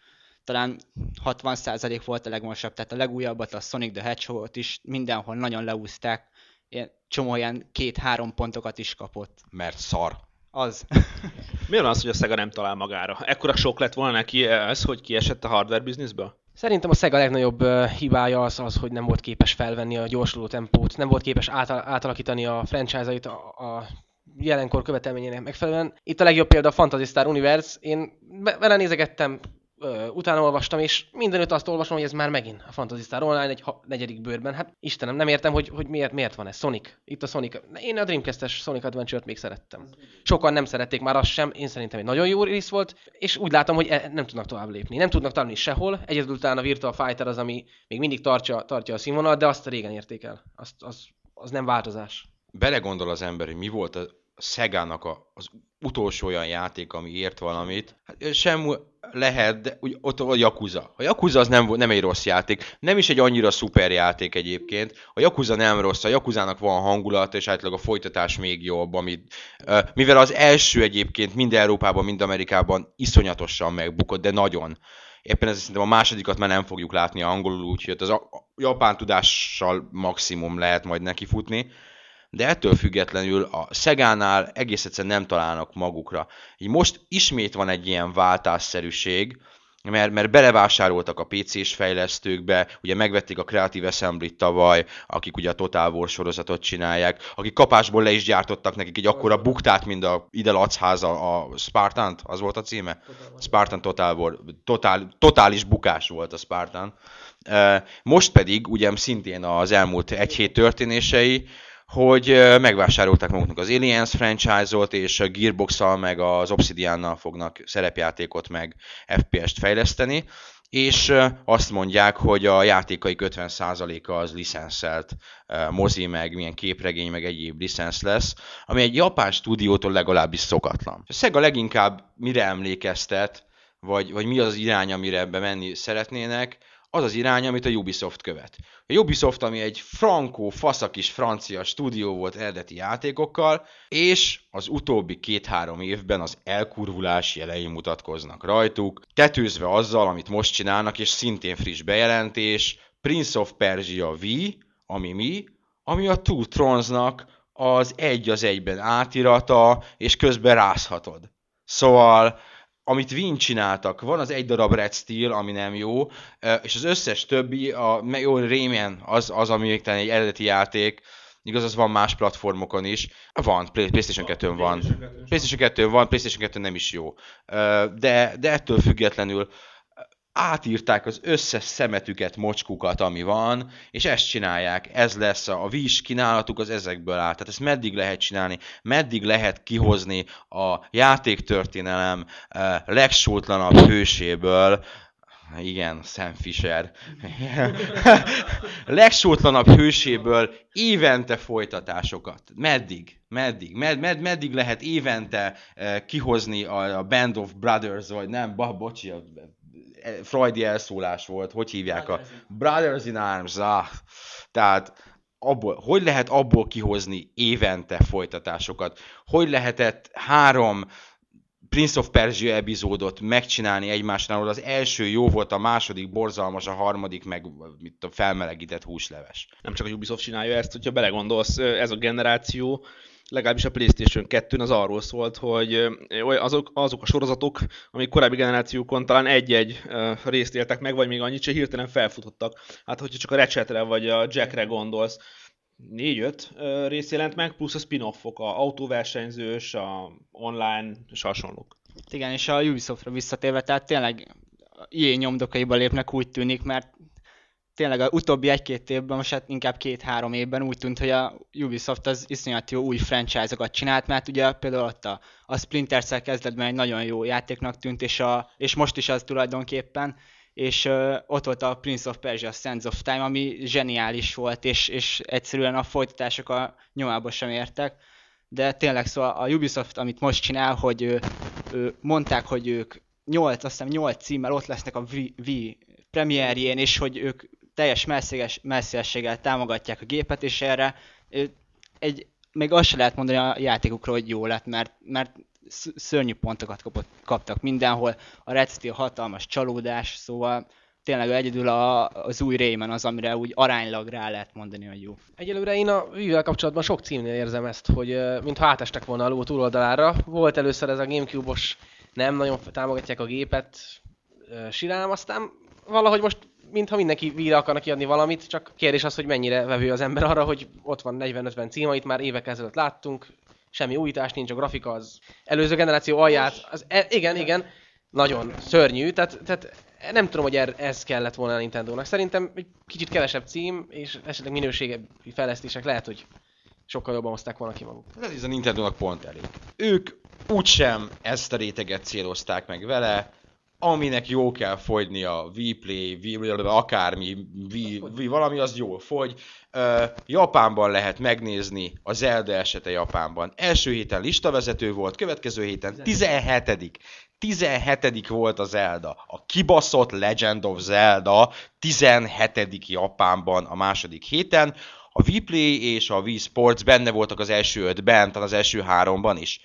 S2: talán 60% volt a legmosabb, tehát a legújabbat, a Sonic the Hedgehog-ot is mindenhol nagyon leúzták, ilyen, csomó ilyen két-három pontokat is kapott.
S1: Mert szar.
S2: Az.
S3: Mi van az, hogy a Sega nem talál magára? Ekkora sok lett volna neki ez, hogy kiesett a hardware bizniszből?
S4: Szerintem a Sega legnagyobb hibája az, az, hogy nem volt képes felvenni a gyorsuló tempót, nem volt képes átalakítani a franchise-ait a, a jelenkor követelményének megfelelően. Itt a legjobb példa a Fantasy Star Universe. Én vele nézegettem utána olvastam, és mindenütt azt olvasom, hogy ez már megint a Fantasy Star Online egy negyedik bőrben. Hát Istenem, nem értem, hogy, hogy miért, miért van ez. Sonic. Itt a Sonic. Én a Dreamcast-es Sonic Adventure-t még szerettem. Sokan nem szerették már azt sem, én szerintem egy nagyon jó rész volt, és úgy látom, hogy e- nem tudnak tovább lépni. Nem tudnak találni sehol. Egyedül talán a Virtual Fighter az, ami még mindig tartja, tartja a színvonalat, de azt régen érték el. Azt, az, az nem változás.
S1: belegondol az ember, hogy mi volt a Szegának a, az utolsó olyan játék, ami ért valamit, hát sem lehet, de úgy, ott a Yakuza. A Yakuza az nem, nem egy rossz játék, nem is egy annyira szuper játék egyébként. A Yakuza nem rossz, a Yakuzának van hangulata, és általában a folytatás még jobb, amit, mivel az első egyébként mind Európában, mind Amerikában iszonyatosan megbukott, de nagyon. Éppen ez szerintem a másodikat már nem fogjuk látni angolul, úgyhogy az a, a japán tudással maximum lehet majd nekifutni de ettől függetlenül a Szegánál egész egyszerűen nem találnak magukra. Így most ismét van egy ilyen váltásszerűség, mert, mert belevásároltak a PC-s fejlesztőkbe, ugye megvették a Creative Assembly tavaly, akik ugye a Total War sorozatot csinálják, akik kapásból le is gyártottak nekik egy akkora buktát, mint a ide Lacháza, a Spartant, az volt a címe? Spartan Total War, totál, totális bukás volt a Spartan. Most pedig, ugye szintén az elmúlt egy hét történései, hogy megvásárolták maguknak az Aliens franchise-ot, és a gearbox meg az Obsidian-nal fognak szerepjátékot meg FPS-t fejleszteni, és azt mondják, hogy a játékaik 50%-a az licenszelt mozi, meg milyen képregény, meg egyéb licensz lesz, ami egy japán stúdiótól legalábbis szokatlan. A Sega leginkább mire emlékeztet, vagy, vagy mi az irány, amire ebbe menni szeretnének, az az irány, amit a Ubisoft követ. A Ubisoft, ami egy frankó, faszakis francia stúdió volt eredeti játékokkal, és az utóbbi két-három évben az elkurvulás jelei mutatkoznak rajtuk, tetőzve azzal, amit most csinálnak, és szintén friss bejelentés, Prince of Persia V, ami mi, ami a Two Thrones-nak az egy az egyben átirata, és közben rázhatod. Szóval amit Wien csináltak, van az egy darab Red Steel, ami nem jó, és az összes többi, a jó, Rayman az, az, ami még talán egy eredeti játék, igaz, az van más platformokon is. Van, Play- PlayStation 2-n van. PlayStation 2 van, PlayStation 2 nem is jó. De, de ettől függetlenül átírták az összes szemetüket, mocskukat, ami van, és ezt csinálják. Ez lesz a, víz kínálatuk, az ezekből áll. Tehát ezt meddig lehet csinálni, meddig lehet kihozni a játéktörténelem eh, legsótlanabb hőséből, igen, Sam Fisher. Legsótlanabb hőséből évente folytatásokat. Meddig? Meddig? Med, med, meddig lehet évente eh, kihozni a, a Band of Brothers, vagy nem, ba, bocsi, a, Freudi elszólás volt, hogy hívják a Brothers in Arms, ah. tehát abból, hogy lehet abból kihozni évente folytatásokat? Hogy lehetett három Prince of Persia epizódot megcsinálni egymásnál, ahol az első jó volt, a második borzalmas, a harmadik meg mit a felmelegített húsleves.
S3: nem csak a Ubisoft csinálja ezt, hogyha belegondolsz, ez a generáció, legalábbis a PlayStation 2-n az arról szólt, hogy azok, azok a sorozatok, amik korábbi generációkon talán egy-egy részt éltek meg, vagy még annyit se hirtelen felfutottak. Hát, hogyha csak a Ratchetre vagy a Jackre gondolsz, négy-öt rész jelent meg, plusz a spin-offok, a autóversenyzős, a online és hasonlók.
S2: Igen, és a Ubisoftra visszatérve, tehát tényleg ilyen nyomdokaiba lépnek úgy tűnik, mert tényleg az utóbbi egy-két évben, most hát inkább két-három évben úgy tűnt, hogy a Ubisoft az iszonyat jó új franchise-okat csinált, mert ugye például ott a, a Splinter Cell kezdetben egy nagyon jó játéknak tűnt, és, a, és most is az tulajdonképpen, és ö, ott volt a Prince of Persia Sands of Time, ami zseniális volt, és, és egyszerűen a folytatások a nyomába sem értek. De tényleg szóval a Ubisoft, amit most csinál, hogy ö, ö, mondták, hogy ők 8, azt hiszem 8 címmel ott lesznek a V, v premierjén, és hogy ők teljes messzéges, messzélességgel támogatják a gépet, és erre egy, még azt se lehet mondani a játékukról, hogy jó lett, mert, mert sz- szörnyű pontokat kapott, kaptak mindenhol. A Red Steel hatalmas csalódás, szóval tényleg egyedül a, az új Rayman az, amire úgy aránylag rá lehet mondani, hogy jó.
S4: Egyelőre én a Vivel kapcsolatban sok címnél érzem ezt, hogy ö, mintha átestek volna a ló túloldalára. Volt először ez a Gamecube-os, nem nagyon támogatják a gépet, sirám, aztán valahogy most mintha mindenki víre akarnak kiadni valamit, csak kérdés az, hogy mennyire vevő az ember arra, hogy ott van 40-50 cím, amit már évek ezelőtt láttunk, semmi újítás nincs, a grafika az előző generáció alját, az, e, igen, igen, nagyon szörnyű, tehát, tehát nem tudom, hogy er, ez kellett volna a Nintendo-nak. Szerintem egy kicsit kevesebb cím, és esetleg minőségebb fejlesztések lehet, hogy sokkal jobban hozták volna ki maguk.
S1: Ez a Nintendo-nak pont elég. Ők úgysem ezt a réteget célozták meg vele, aminek jó kell fogyni a Vplay, V, akármi, v, v, valami az jól fogy. Uh, Japánban lehet megnézni a Zelda esete Japánban. Első héten listavezető volt, következő héten 17 17 volt a Zelda. A kibaszott Legend of Zelda 17 Japánban a második héten. A Vplay és a Wii Sports benne voltak az első ötben, talán az első háromban is.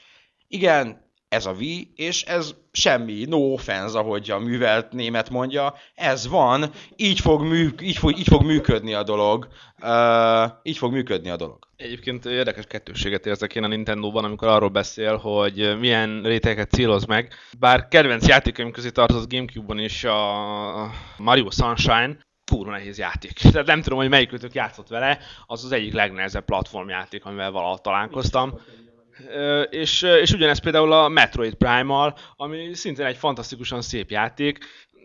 S1: Igen, ez a Wii, és ez semmi, no offense, ahogy a művelt német mondja, ez van, így fog, mű, így fog, így fog működni a dolog, uh, így fog működni a dolog.
S3: Egyébként érdekes kettőséget érzek én a Nintendo-ban, amikor arról beszél, hogy milyen rétegeket céloz meg. Bár kedvenc játékaim közé tartozott Gamecube-on is a Mario Sunshine, kurva nehéz játék. Tehát nem tudom, hogy melyikőtök játszott vele, az az egyik legnehezebb platformjáték, amivel valaha találkoztam és, és ugyanez például a Metroid Prime-mal, ami szintén egy fantasztikusan szép játék,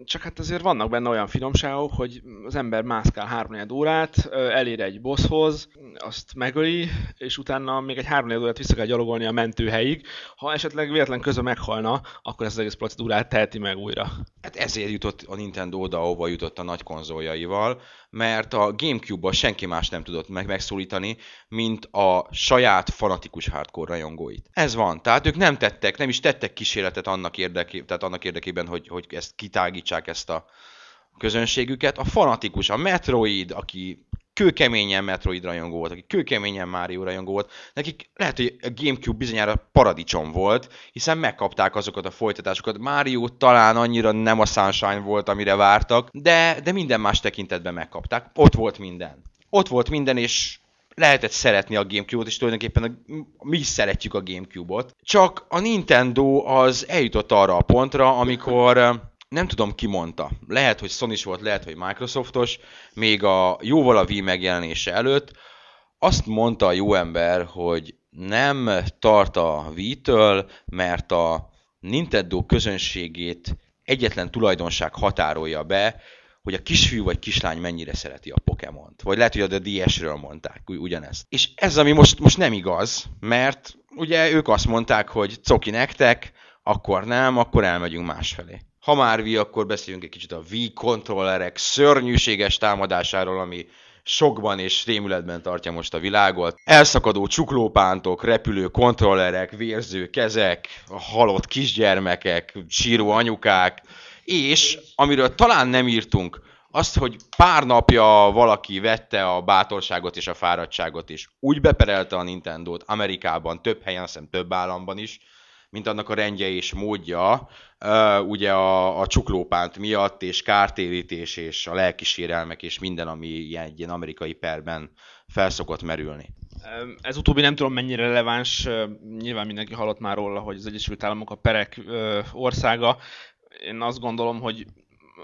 S3: csak hát azért vannak benne olyan finomságok, hogy az ember mászkál 3 órát, elér egy bosshoz, azt megöli, és utána még egy 3 órát vissza kell gyalogolni a mentőhelyig. Ha esetleg véletlen közben meghalna, akkor ezt az egész procedúrát teheti meg újra.
S1: Hát ezért jutott a Nintendo oda, ahova jutott a nagy konzoljaival, mert a Gamecube-ban senki más nem tudott meg megszólítani, mint a saját fanatikus hardcore rajongóit. Ez van. Tehát ők nem tettek, nem is tettek kísérletet annak, érdeké, tehát annak érdekében, hogy, hogy ezt kitágítsák ezt a közönségüket. A fanatikus, a Metroid, aki kőkeményen Metroid rajongó volt, aki kőkeményen Mario rajongó volt, nekik lehet, hogy a Gamecube bizonyára paradicsom volt, hiszen megkapták azokat a folytatásokat. Mario talán annyira nem a Sunshine volt, amire vártak, de, de minden más tekintetben megkapták. Ott volt minden. Ott volt minden, és lehetett szeretni a Gamecube-ot, és tulajdonképpen a, mi is szeretjük a Gamecube-ot. Csak a Nintendo az eljutott arra a pontra, amikor nem tudom ki mondta. Lehet, hogy sony volt, lehet, hogy Microsoftos, még a jóval a Wii megjelenése előtt. Azt mondta a jó ember, hogy nem tart a Wii-től, mert a Nintendo közönségét egyetlen tulajdonság határolja be, hogy a kisfiú vagy kislány mennyire szereti a Pokémont. Vagy lehet, hogy a DS-ről mondták ugyanezt. És ez, ami most, most nem igaz, mert ugye ők azt mondták, hogy coki nektek, akkor nem, akkor elmegyünk másfelé. Ha már Wii, akkor beszéljünk egy kicsit a Wii kontrollerek szörnyűséges támadásáról, ami sokban és rémületben tartja most a világot. Elszakadó csuklópántok, repülő kontrollerek, vérző kezek, halott kisgyermekek, síró anyukák, és amiről talán nem írtunk, azt, hogy pár napja valaki vette a bátorságot és a fáradtságot, és úgy beperelte a Nintendo-t Amerikában, több helyen, azt hiszem több államban is, mint annak a rendje és módja, ugye a, a csuklópánt miatt, és kártérítés, és a lelkisérelmek, és minden, ami ilyen, egy ilyen amerikai perben felszokott merülni.
S3: Ez utóbbi nem tudom mennyire releváns, nyilván mindenki hallott már róla, hogy az Egyesült Államok a perek országa. Én azt gondolom, hogy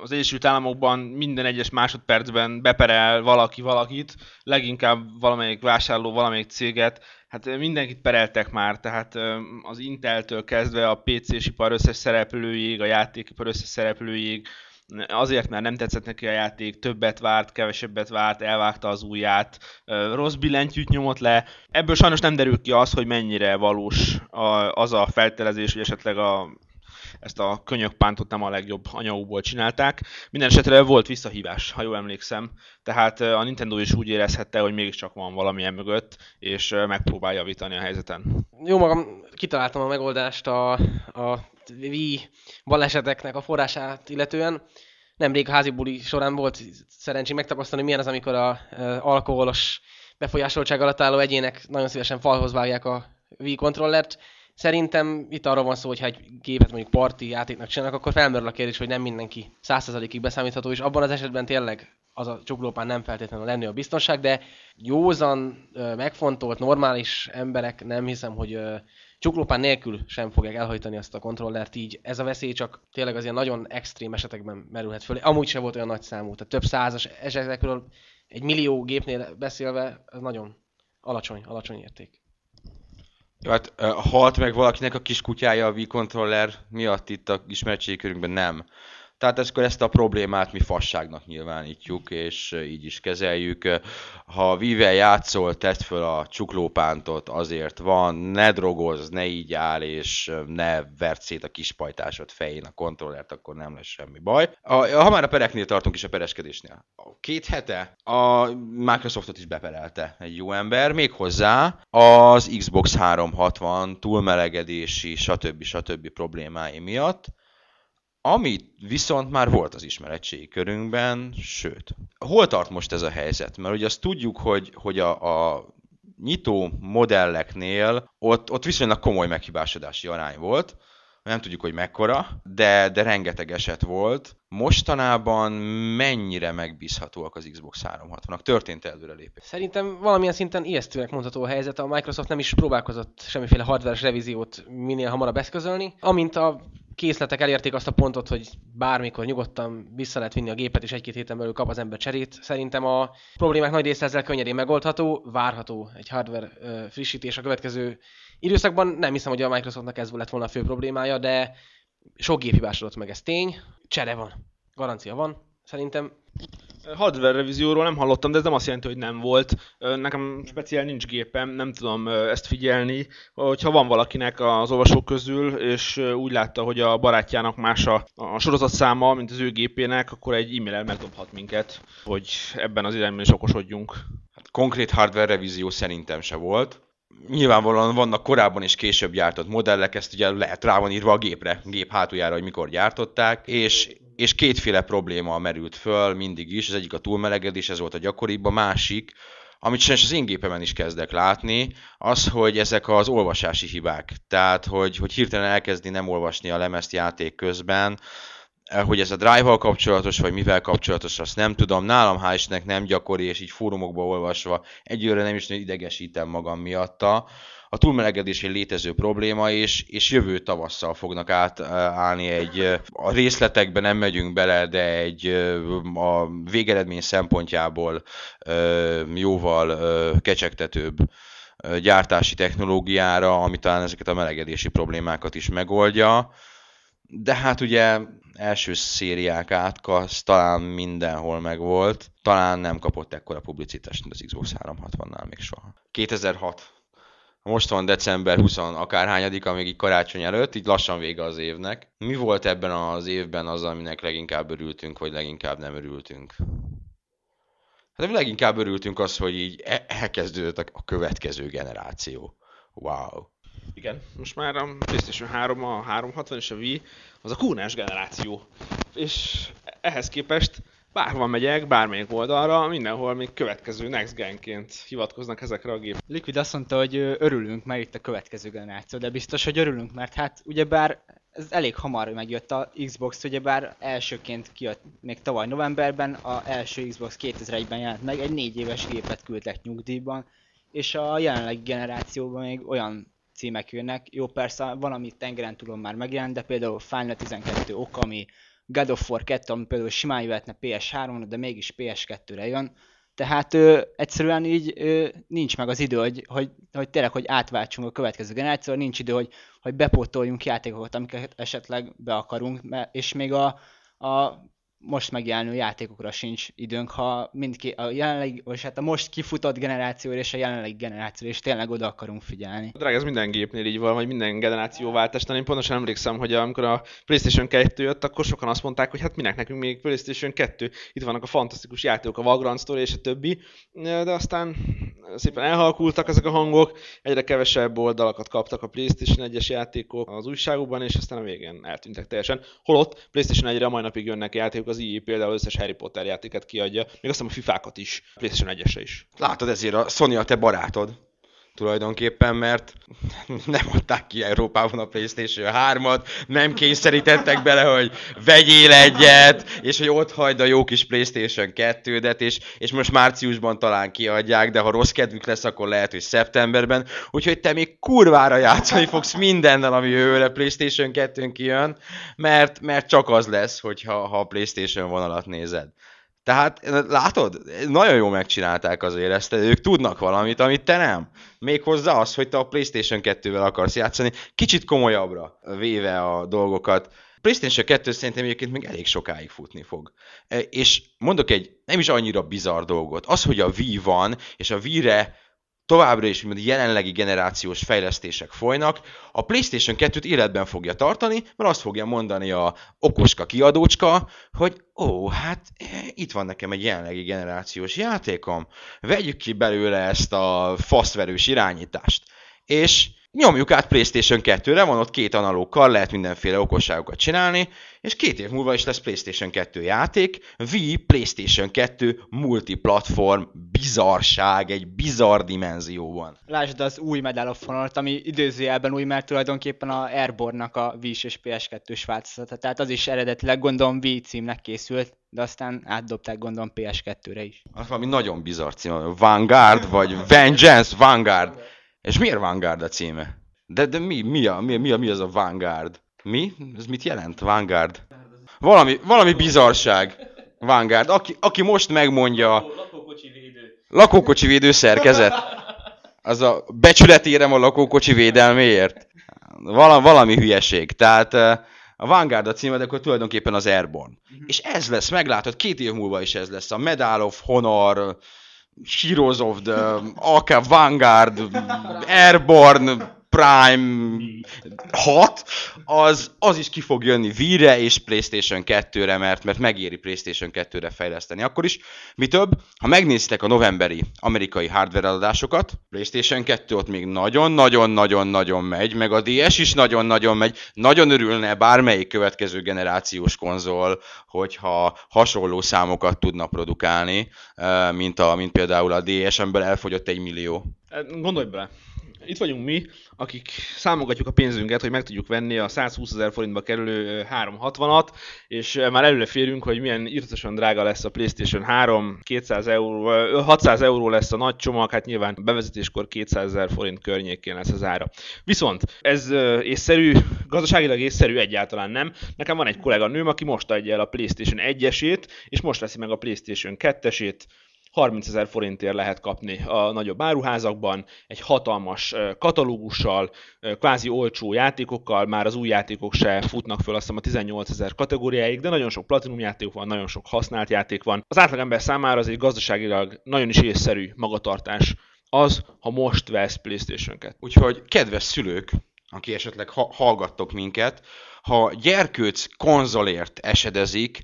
S3: az Egyesült Államokban minden egyes másodpercben beperel valaki valakit, leginkább valamelyik vásárló, valamelyik céget, hát mindenkit pereltek már, tehát az Inteltől kezdve a PC-s ipar összes szereplőjéig, a játékipar összes szereplőjéig, azért, mert nem tetszett neki a játék, többet várt, kevesebbet várt, elvágta az ujját, rossz billentyűt nyomott le. Ebből sajnos nem derül ki az, hogy mennyire valós az a feltelezés, hogy esetleg a ezt a könyökpántot nem a legjobb anyagokból csinálták. Minden esetre volt visszahívás, ha jól emlékszem, tehát a Nintendo is úgy érezhette, hogy mégiscsak van valamilyen mögött, és megpróbál javítani a helyzeten.
S4: Jó magam, kitaláltam a megoldást a, a Wii baleseteknek a forrását illetően. Nemrég a házi buli során volt szerencsém megtapasztalni, milyen az, amikor a, a alkoholos befolyásoltság alatt álló egyének nagyon szívesen falhoz vágják a Wii kontrollert, Szerintem itt arról van szó, hogy ha egy gépet mondjuk parti játéknak csinálnak, akkor felmerül a kérdés, hogy nem mindenki 100%-ig beszámítható, és abban az esetben tényleg az a csuklópán nem feltétlenül lenni a biztonság, de józan, megfontolt, normális emberek nem hiszem, hogy csuklópán nélkül sem fogják elhajtani azt a kontrollert, így ez a veszély csak tényleg az ilyen nagyon extrém esetekben merülhet föl. Amúgy sem volt olyan nagy számú, tehát több százas esetekről egy millió gépnél beszélve, ez nagyon alacsony, alacsony érték.
S1: Jó, hát halt meg valakinek a kis kutyája a Wii controller miatt itt a ismeretségi körünkben nem. Tehát ezt, ezt a problémát mi fasságnak nyilvánítjuk, és így is kezeljük. Ha Vivel játszol, tedd föl a csuklópántot, azért van, ne drogozz, ne így áll, és ne verd szét a kis pajtásod fején a kontrollert, akkor nem lesz semmi baj. Ha már a pereknél tartunk is a pereskedésnél. Két hete a Microsoftot is beperelte egy jó ember, méghozzá az Xbox 360 túlmelegedési, stb. stb. problémái miatt, amit viszont már volt az ismeretségi körünkben, sőt. Hol tart most ez a helyzet? Mert ugye azt tudjuk, hogy, hogy a, a nyitó modelleknél ott, ott viszonylag komoly meghibásodási arány volt, nem tudjuk, hogy mekkora, de, de rengeteg eset volt. Mostanában mennyire megbízhatóak az Xbox 360-ak? Történt előrelépés?
S4: Szerintem valamilyen szinten ijesztőnek mondható a helyzet. A Microsoft nem is próbálkozott semmiféle hardveres revíziót minél hamarabb eszközölni. Amint a készletek elérték azt a pontot, hogy bármikor nyugodtan vissza lehet vinni a gépet, és egy-két héten belül kap az ember cserét. Szerintem a problémák nagy része ezzel könnyedén megoldható, várható egy hardware frissítés a következő időszakban. Nem hiszem, hogy a Microsoftnak ez lett volna a fő problémája, de sok gép hibásodott meg, ez tény. Csere van. Garancia van. Szerintem
S3: Hardware revízióról nem hallottam, de ez nem azt jelenti, hogy nem volt. Nekem speciál nincs gépem, nem tudom ezt figyelni. Hogyha van valakinek az olvasók közül, és úgy látta, hogy a barátjának más a, a sorozatszáma, mint az ő gépének, akkor egy e-mail megdobhat minket, hogy ebben az irányban is okosodjunk.
S1: Konkrét hardware revízió szerintem se volt. Nyilvánvalóan vannak korábban és később gyártott modellek, ezt ugye lehet rá van írva a gépre, gép hátuljára, hogy mikor gyártották, és, és kétféle probléma merült föl mindig is, az egyik a túlmelegedés, ez volt a gyakoribb, a másik, amit sajnos az én gépemen is kezdek látni, az, hogy ezek az olvasási hibák. Tehát, hogy, hogy hirtelen elkezdi nem olvasni a lemezt játék közben, hogy ez a drive-val kapcsolatos, vagy mivel kapcsolatos, azt nem tudom. Nálam hál' nem gyakori, és így fórumokba olvasva egyőre nem is nagyon idegesítem magam miatta. A túlmelegedés egy létező probléma, és, és jövő tavasszal fognak átállni egy, eh, a részletekben nem megyünk bele, de egy eh, a végeredmény szempontjából jóval kecsegtetőbb gyártási technológiára, ami talán ezeket a melegedési problémákat is megoldja. De hát ugye első szériák átkasz, talán mindenhol megvolt. Talán nem kapott ekkora publicitást, mint az Xbox 360-nál még soha. 2006. Most van december 20 akárhányadik, amíg így karácsony előtt, így lassan vége az évnek. Mi volt ebben az évben az, aminek leginkább örültünk, vagy leginkább nem örültünk? Hát leginkább örültünk az, hogy így e- elkezdődött a következő generáció. Wow.
S3: Igen, most már a PlayStation 3, a 360 és a Wii az a kúnás generáció. És ehhez képest bárhol megyek, bármelyik oldalra, mindenhol még következő next genként hivatkoznak ezekre a gép.
S2: Liquid azt mondta, hogy örülünk, mert itt a következő generáció, de biztos, hogy örülünk, mert hát ugyebár ez elég hamar megjött a Xbox, ugyebár elsőként kijött még tavaly novemberben, a első Xbox 2001-ben jelent meg, egy négy éves gépet küldtek nyugdíjban, és a jelenlegi generációban még olyan címek jönnek. Jó, persze van, ami tengeren túlon már megjelent, de például Final 12 ok, ami God of War 2, ami például simán jöhetne PS3-ra, de mégis PS2-re jön. Tehát ö, egyszerűen így ö, nincs meg az idő, hogy, hogy, hogy tényleg, hogy átváltsunk a következő generációra, nincs idő, hogy, hogy bepótoljunk játékokat, amiket esetleg be akarunk, mert, és még a, a most megjelenő játékokra sincs időnk, ha mindkét, a jelenleg, vagy hát a most kifutott generációra és a jelenlegi generációra is tényleg oda akarunk figyelni.
S3: Drága, ez minden gépnél így van, vagy minden generációváltásnál. Én pontosan emlékszem, hogy amikor a PlayStation 2 jött, akkor sokan azt mondták, hogy hát minek nekünk még PlayStation 2, itt vannak a fantasztikus játékok, a Vagrant Story és a többi, de aztán szépen elhalkultak ezek a hangok, egyre kevesebb oldalakat kaptak a PlayStation 1-es játékok az újságokban, és aztán a végén eltűntek teljesen. Holott PlayStation 1-re a mai napig jönnek játékok, az EA például összes Harry Potter játéket kiadja, még azt hiszem a FIFA-kat is, PlayStation 1-esre is.
S1: Látod, ezért a Sony a te barátod tulajdonképpen, mert nem adták ki Európában a PlayStation 3-at, nem kényszerítettek bele, hogy vegyél egyet, és hogy ott hagyd a jó kis PlayStation 2-det, és, és most márciusban talán kiadják, de ha rossz kedvük lesz, akkor lehet, hogy szeptemberben, úgyhogy te még kurvára játszani fogsz mindennel, ami jövőre PlayStation 2-n kijön, mert, mert csak az lesz, hogyha ha a PlayStation vonalat nézed. Tehát látod, nagyon jól megcsinálták azért ezt, ők tudnak valamit, amit te nem. Méghozzá az, hogy te a PlayStation 2-vel akarsz játszani, kicsit komolyabbra véve a dolgokat. PlayStation 2 szerintem egyébként még elég sokáig futni fog. E, És mondok egy nem is annyira bizarr dolgot. Az, hogy a Wii van, és a Wii-re továbbra is mint jelenlegi generációs fejlesztések folynak, a PlayStation 2-t életben fogja tartani, mert azt fogja mondani a okoska kiadócska, hogy ó, hát eh, itt van nekem egy jelenlegi generációs játékom, vegyük ki belőle ezt a faszverős irányítást. És nyomjuk át PlayStation 2-re, van ott két analóg kar, lehet mindenféle okosságokat csinálni, és két év múlva is lesz PlayStation 2 játék, Wii PlayStation 2 multiplatform bizarság, egy bizarr dimenzióban.
S2: Lásd az új Medal of Honor-t, ami időzőjelben új, mert tulajdonképpen a Airborne-nak a Wii és PS2-s változata. Tehát az is eredetileg gondolom Wii címnek készült, de aztán átdobták gondolom PS2-re is.
S1: Az valami nagyon bizarr cím, Vanguard, vagy Vengeance Vanguard. És miért Vanguard a címe? De, de mi, mi, a, mi, mi, a, mi az a Vanguard? Mi? Ez mit jelent? Vanguard? Valami, valami bizarság. Vanguard. Aki, aki most megmondja
S5: Lakókocsi védő.
S1: lakókocsi védő szerkezet, az a becsületérem a lakókocsi védelméért. Val- valami hülyeség. Tehát eh, a Vanguard a címe, de akkor tulajdonképpen az Airborne. És ez lesz, meglátod, két év múlva is ez lesz. A Medal of Honor, Heroes of the AK Vanguard, Airborne, Prime 6, az, az is ki fog jönni Wii-re és PlayStation 2-re, mert, mert megéri PlayStation 2-re fejleszteni. Akkor is, mi több, ha megnézitek a novemberi amerikai hardware eladásokat, PlayStation 2 ott még nagyon-nagyon-nagyon-nagyon megy, meg a DS is nagyon-nagyon megy, nagyon örülne bármelyik következő generációs konzol, hogyha hasonló számokat tudna produkálni, mint, a, mint például a DS-emből elfogyott egy millió.
S3: Hát, Gondolj bele, itt vagyunk mi, akik számogatjuk a pénzünket, hogy meg tudjuk venni a 120 ezer forintba kerülő ö, 360-at, és már előre férünk, hogy milyen irtosan drága lesz a PlayStation 3, 200 euró, ö, 600 euró lesz a nagy csomag, hát nyilván bevezetéskor 200 ezer forint környékén lesz az ára. Viszont ez észszerű, gazdaságilag észszerű egyáltalán nem. Nekem van egy kollega nőm, aki most adja el a PlayStation 1-esét, és most veszi meg a PlayStation 2-esét, 30 ezer forintért lehet kapni a nagyobb áruházakban, egy hatalmas katalógussal, kvázi olcsó játékokkal, már az új játékok se futnak föl azt hiszem a 18 ezer kategóriáig, de nagyon sok platinum játék van, nagyon sok használt játék van. Az átlagember számára az egy gazdaságilag nagyon is észszerű magatartás az, ha most vesz PlayStation 2.
S1: Úgyhogy kedves szülők, aki esetleg ha- hallgattok minket, ha gyerkőc konzolért esedezik,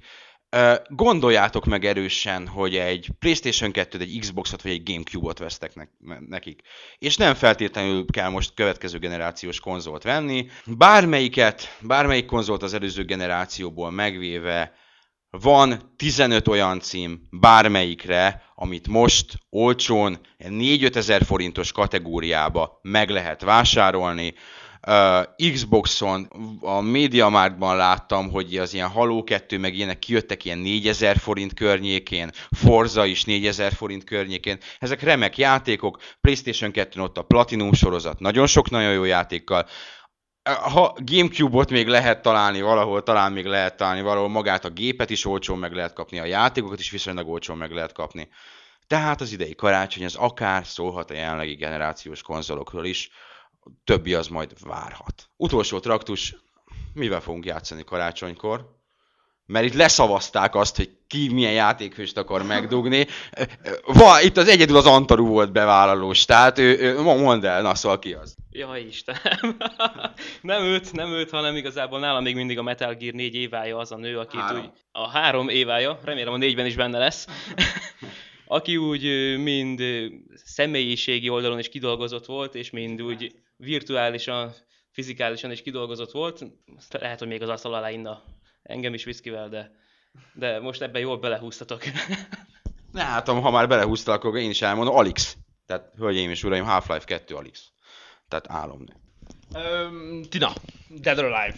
S1: gondoljátok meg erősen, hogy egy PlayStation 2-t, egy Xboxot vagy egy Gamecube-ot vesztek ne- nekik. És nem feltétlenül kell most következő generációs konzolt venni. Bármelyiket, bármelyik konzolt az előző generációból megvéve, van 15 olyan cím bármelyikre, amit most olcsón 4-5 ezer forintos kategóriába meg lehet vásárolni. Uh, Xboxon, a MediaMarktban láttam, hogy az ilyen Halo 2, meg ilyenek kijöttek ilyen 4000 forint környékén, Forza is 4000 forint környékén. Ezek remek játékok, PlayStation 2 ott a Platinum sorozat, nagyon sok nagyon jó játékkal. Ha Gamecube-ot még lehet találni valahol, talán még lehet találni valahol, magát a gépet is olcsón meg lehet kapni, a játékokat is viszonylag olcsón meg lehet kapni. Tehát az idei karácsony az akár szólhat a jelenlegi generációs konzolokról is, többi az majd várhat. Utolsó traktus, mivel fogunk játszani karácsonykor? Mert itt leszavazták azt, hogy ki milyen játékfőst akar megdugni. Va, itt az egyedül az Antaru volt bevállalós, tehát ő, ő, mondd el, na szóval ki az.
S5: Jaj Istenem. nem őt, nem őt, hanem igazából nálam még mindig a Metal Gear 4 évája az a nő, akit
S1: Három.
S5: úgy... A három évája, remélem a négyben is benne lesz. aki úgy mind személyiségi oldalon is kidolgozott volt, és mind úgy virtuálisan, fizikálisan is kidolgozott volt. Azt Lehet, hogy még az asztal alá inna engem is viszkivel, de, de most ebben jól belehúztatok.
S1: Ne, hát ha már belehúztál, akkor én is elmondom, Alix. Tehát, hölgyeim és uraim, Half-Life 2 Alix. Tehát álomnő.
S3: Öm, Tina, Dead or Alive.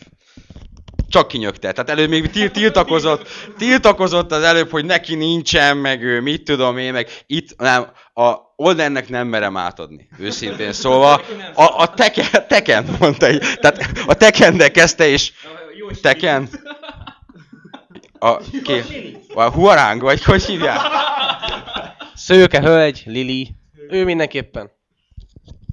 S1: Csak kinyögte. Tehát előbb még til- tiltakozott, tiltakozott az előbb, hogy neki nincsen, meg ő mit tudom én, meg itt nem, a Oldennek nem merem átadni, őszintén szóval. A, a teken, teken mondta, egy, tehát a tekende kezdte, és Teken? A, ké, A Huarang, vagy hogy hívják?
S4: Szőke hölgy, Lili. Ő mindenképpen.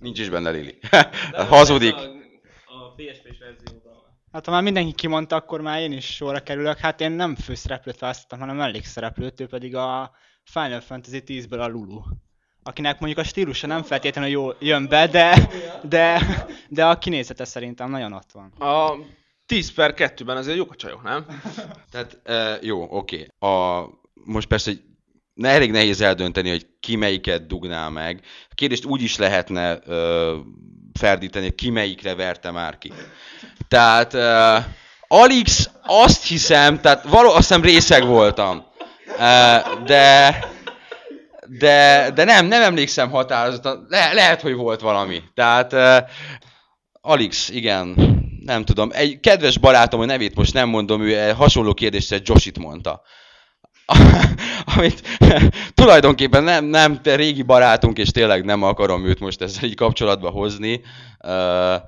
S1: Nincs is benne Lili. Hazudik.
S5: A, a PSP-s verzióban.
S2: Hát ha már mindenki kimondta, akkor már én is sorra kerülök. Hát én nem főszereplőt választottam, hanem mellékszereplőt, ő pedig a Final Fantasy 10-ből a Lulu. Akinek mondjuk a stílusa nem feltétlenül jól jön be, de, de, de a kinézete szerintem nagyon ott van.
S3: A 10 per 2-ben azért jók a csajok, nem?
S1: Tehát uh, jó, oké. A Most persze ne, elég nehéz eldönteni, hogy ki melyiket dugná meg. A kérdést úgy is lehetne uh, ferdíteni, hogy ki melyikre verte már ki. Tehát uh, Alix azt hiszem, tehát való, azt hiszem részeg voltam. Uh, de de, de nem, nem emlékszem határozottan. Le, lehet, hogy volt valami. Tehát uh, Alix, igen, nem tudom. Egy kedves barátom, a nevét most nem mondom, ő hasonló kérdésre Joshit mondta. Amit tulajdonképpen nem, nem te régi barátunk, és tényleg nem akarom őt most ezzel így kapcsolatba hozni. Uh,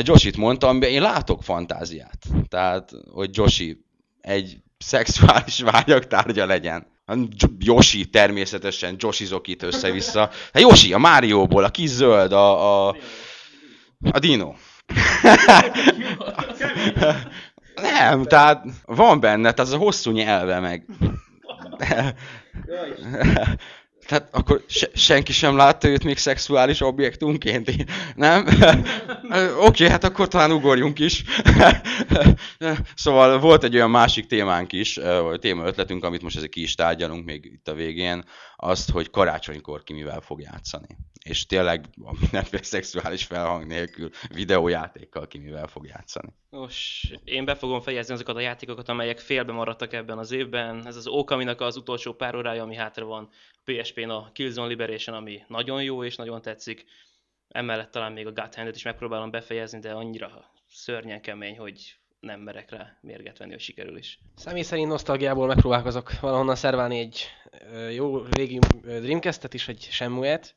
S1: Joshit mondta, amiben én látok fantáziát. Tehát, hogy Joshi egy szexuális vágyak tárgya legyen. Yoshi természetesen, Joshizok itt össze-vissza. Hát Yoshi, a Márióból, a kis zöld, a, a, a Dino. Nem, tehát van benne, tehát az a hosszú nyelve meg. Tehát akkor se, senki sem látta őt még szexuális objektumként, nem? Oké, okay, hát akkor talán ugorjunk is. szóval volt egy olyan másik témánk is, vagy téma ötletünk, amit most ezek ki is tárgyalunk még itt a végén, azt, hogy karácsonykor ki mivel fog játszani. És tényleg mindenféle szexuális felhang nélkül videójátékkal ki mivel fog játszani.
S5: Nos, én be fogom fejezni azokat a játékokat, amelyek félbe maradtak ebben az évben. Ez az Okaminak az utolsó pár órája, ami hátra van. PSP-n a Killzone Liberation, ami nagyon jó és nagyon tetszik. Emellett talán még a God Hand-et is megpróbálom befejezni, de annyira szörnyen kemény, hogy nem merek rá mérget venni, hogy sikerül is.
S4: Személy szerint nosztalgiából megpróbálkozok valahonnan szerválni egy jó régi Dreamcast-et is, egy Shenmue-et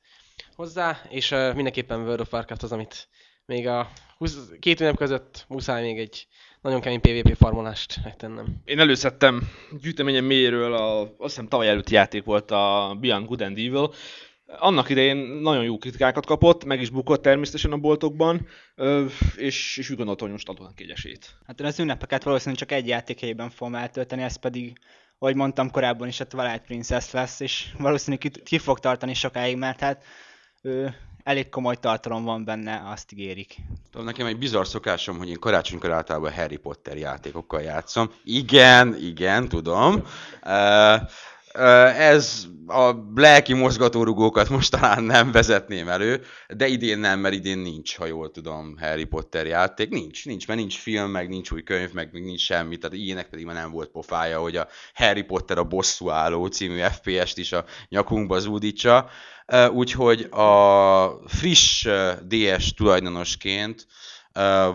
S4: hozzá, és mindenképpen World of Warcraft az, amit még a 20, két ünnep között muszáj még egy nagyon kemény PvP farmolást megtennem.
S3: Én előszedtem gyűjteményem mélyéről, a, azt hiszem tavaly előtti játék volt a Beyond Good and Evil. Annak idején nagyon jó kritikákat kapott, meg is bukott természetesen a boltokban, és, és úgy gondoltam, hogy most adott egy esélyt.
S2: Hát én az ünnepeket valószínűleg csak egy játékhelyben fogom eltölteni, ez pedig, ahogy mondtam korábban is, a Twilight Princess lesz, és valószínűleg ki, ki fog tartani sokáig, mert hát ő, elég komoly tartalom van benne, azt ígérik.
S1: Tudom, nekem egy bizarr szokásom, hogy én karácsonykor általában Harry Potter játékokkal játszom. Igen, igen, tudom. Uh, ez a lelki mozgatórugókat most talán nem vezetném elő, de idén nem, mert idén nincs, ha jól tudom, Harry Potter játék. Nincs, nincs, mert nincs film, meg nincs új könyv, meg nincs semmi, tehát ilyenek pedig már nem volt pofája, hogy a Harry Potter a bosszú álló című FPS-t is a nyakunkba zúdítsa. Úgyhogy a friss DS tulajdonosként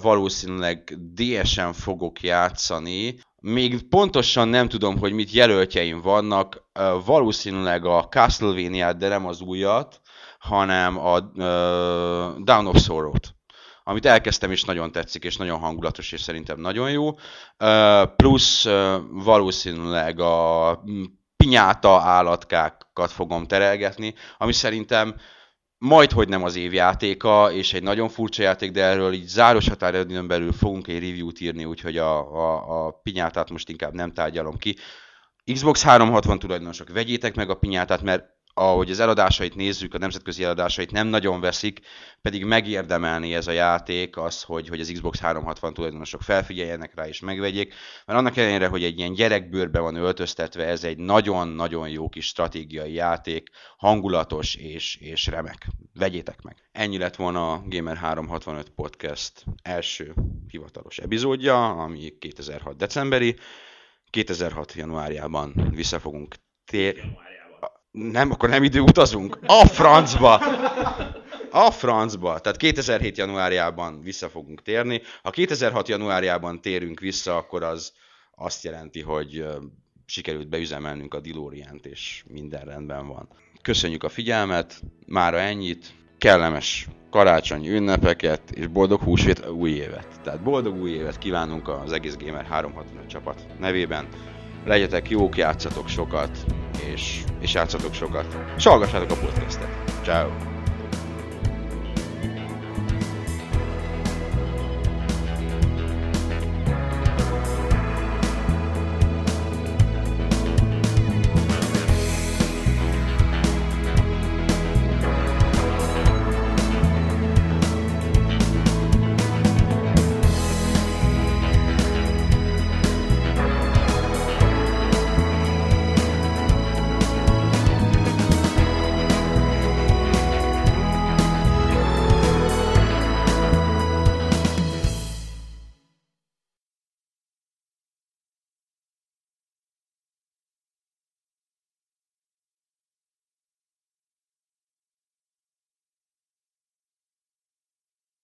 S1: valószínűleg DS-en fogok játszani. Még pontosan nem tudom, hogy mit jelöltjeim vannak. Valószínűleg a Castlevania, de nem az újat, hanem a Down of Sorrow-t amit elkezdtem és nagyon tetszik, és nagyon hangulatos, és szerintem nagyon jó. Plusz valószínűleg a pinyáta állatkákat fogom terelgetni, ami szerintem majd, hogy nem az év játéka, és egy nagyon furcsa játék, de erről így záros határidőn belül fogunk egy review-t írni, úgyhogy a, a, a pinyátát most inkább nem tárgyalom ki. Xbox 360 tulajdonosok, vegyétek meg a pinyátát, mert ahogy az eladásait nézzük, a nemzetközi eladásait nem nagyon veszik, pedig megérdemelni ez a játék az, hogy, hogy az Xbox 360 tulajdonosok felfigyeljenek rá és megvegyék, mert annak ellenére, hogy egy ilyen gyerekbőrbe van öltöztetve, ez egy nagyon-nagyon jó kis stratégiai játék, hangulatos és, és remek. Vegyétek meg! Ennyi lett volna a Gamer 365 Podcast első hivatalos epizódja, ami 2006 decemberi. 2006 januárjában vissza fogunk tér... Nem, akkor nem idő utazunk. A francba! A francba! Tehát 2007 januárjában vissza fogunk térni. Ha 2006 januárjában térünk vissza, akkor az azt jelenti, hogy sikerült beüzemelnünk a Dilorient, és minden rendben van. Köszönjük a figyelmet, mára ennyit, kellemes karácsonyi ünnepeket, és boldog húsvét új évet. Tehát boldog új évet kívánunk az egész Gamer 365 csapat nevében. Legyetek jók, játszatok sokat, és, és játszatok sokat. És hallgassátok a podcastet. Ciao.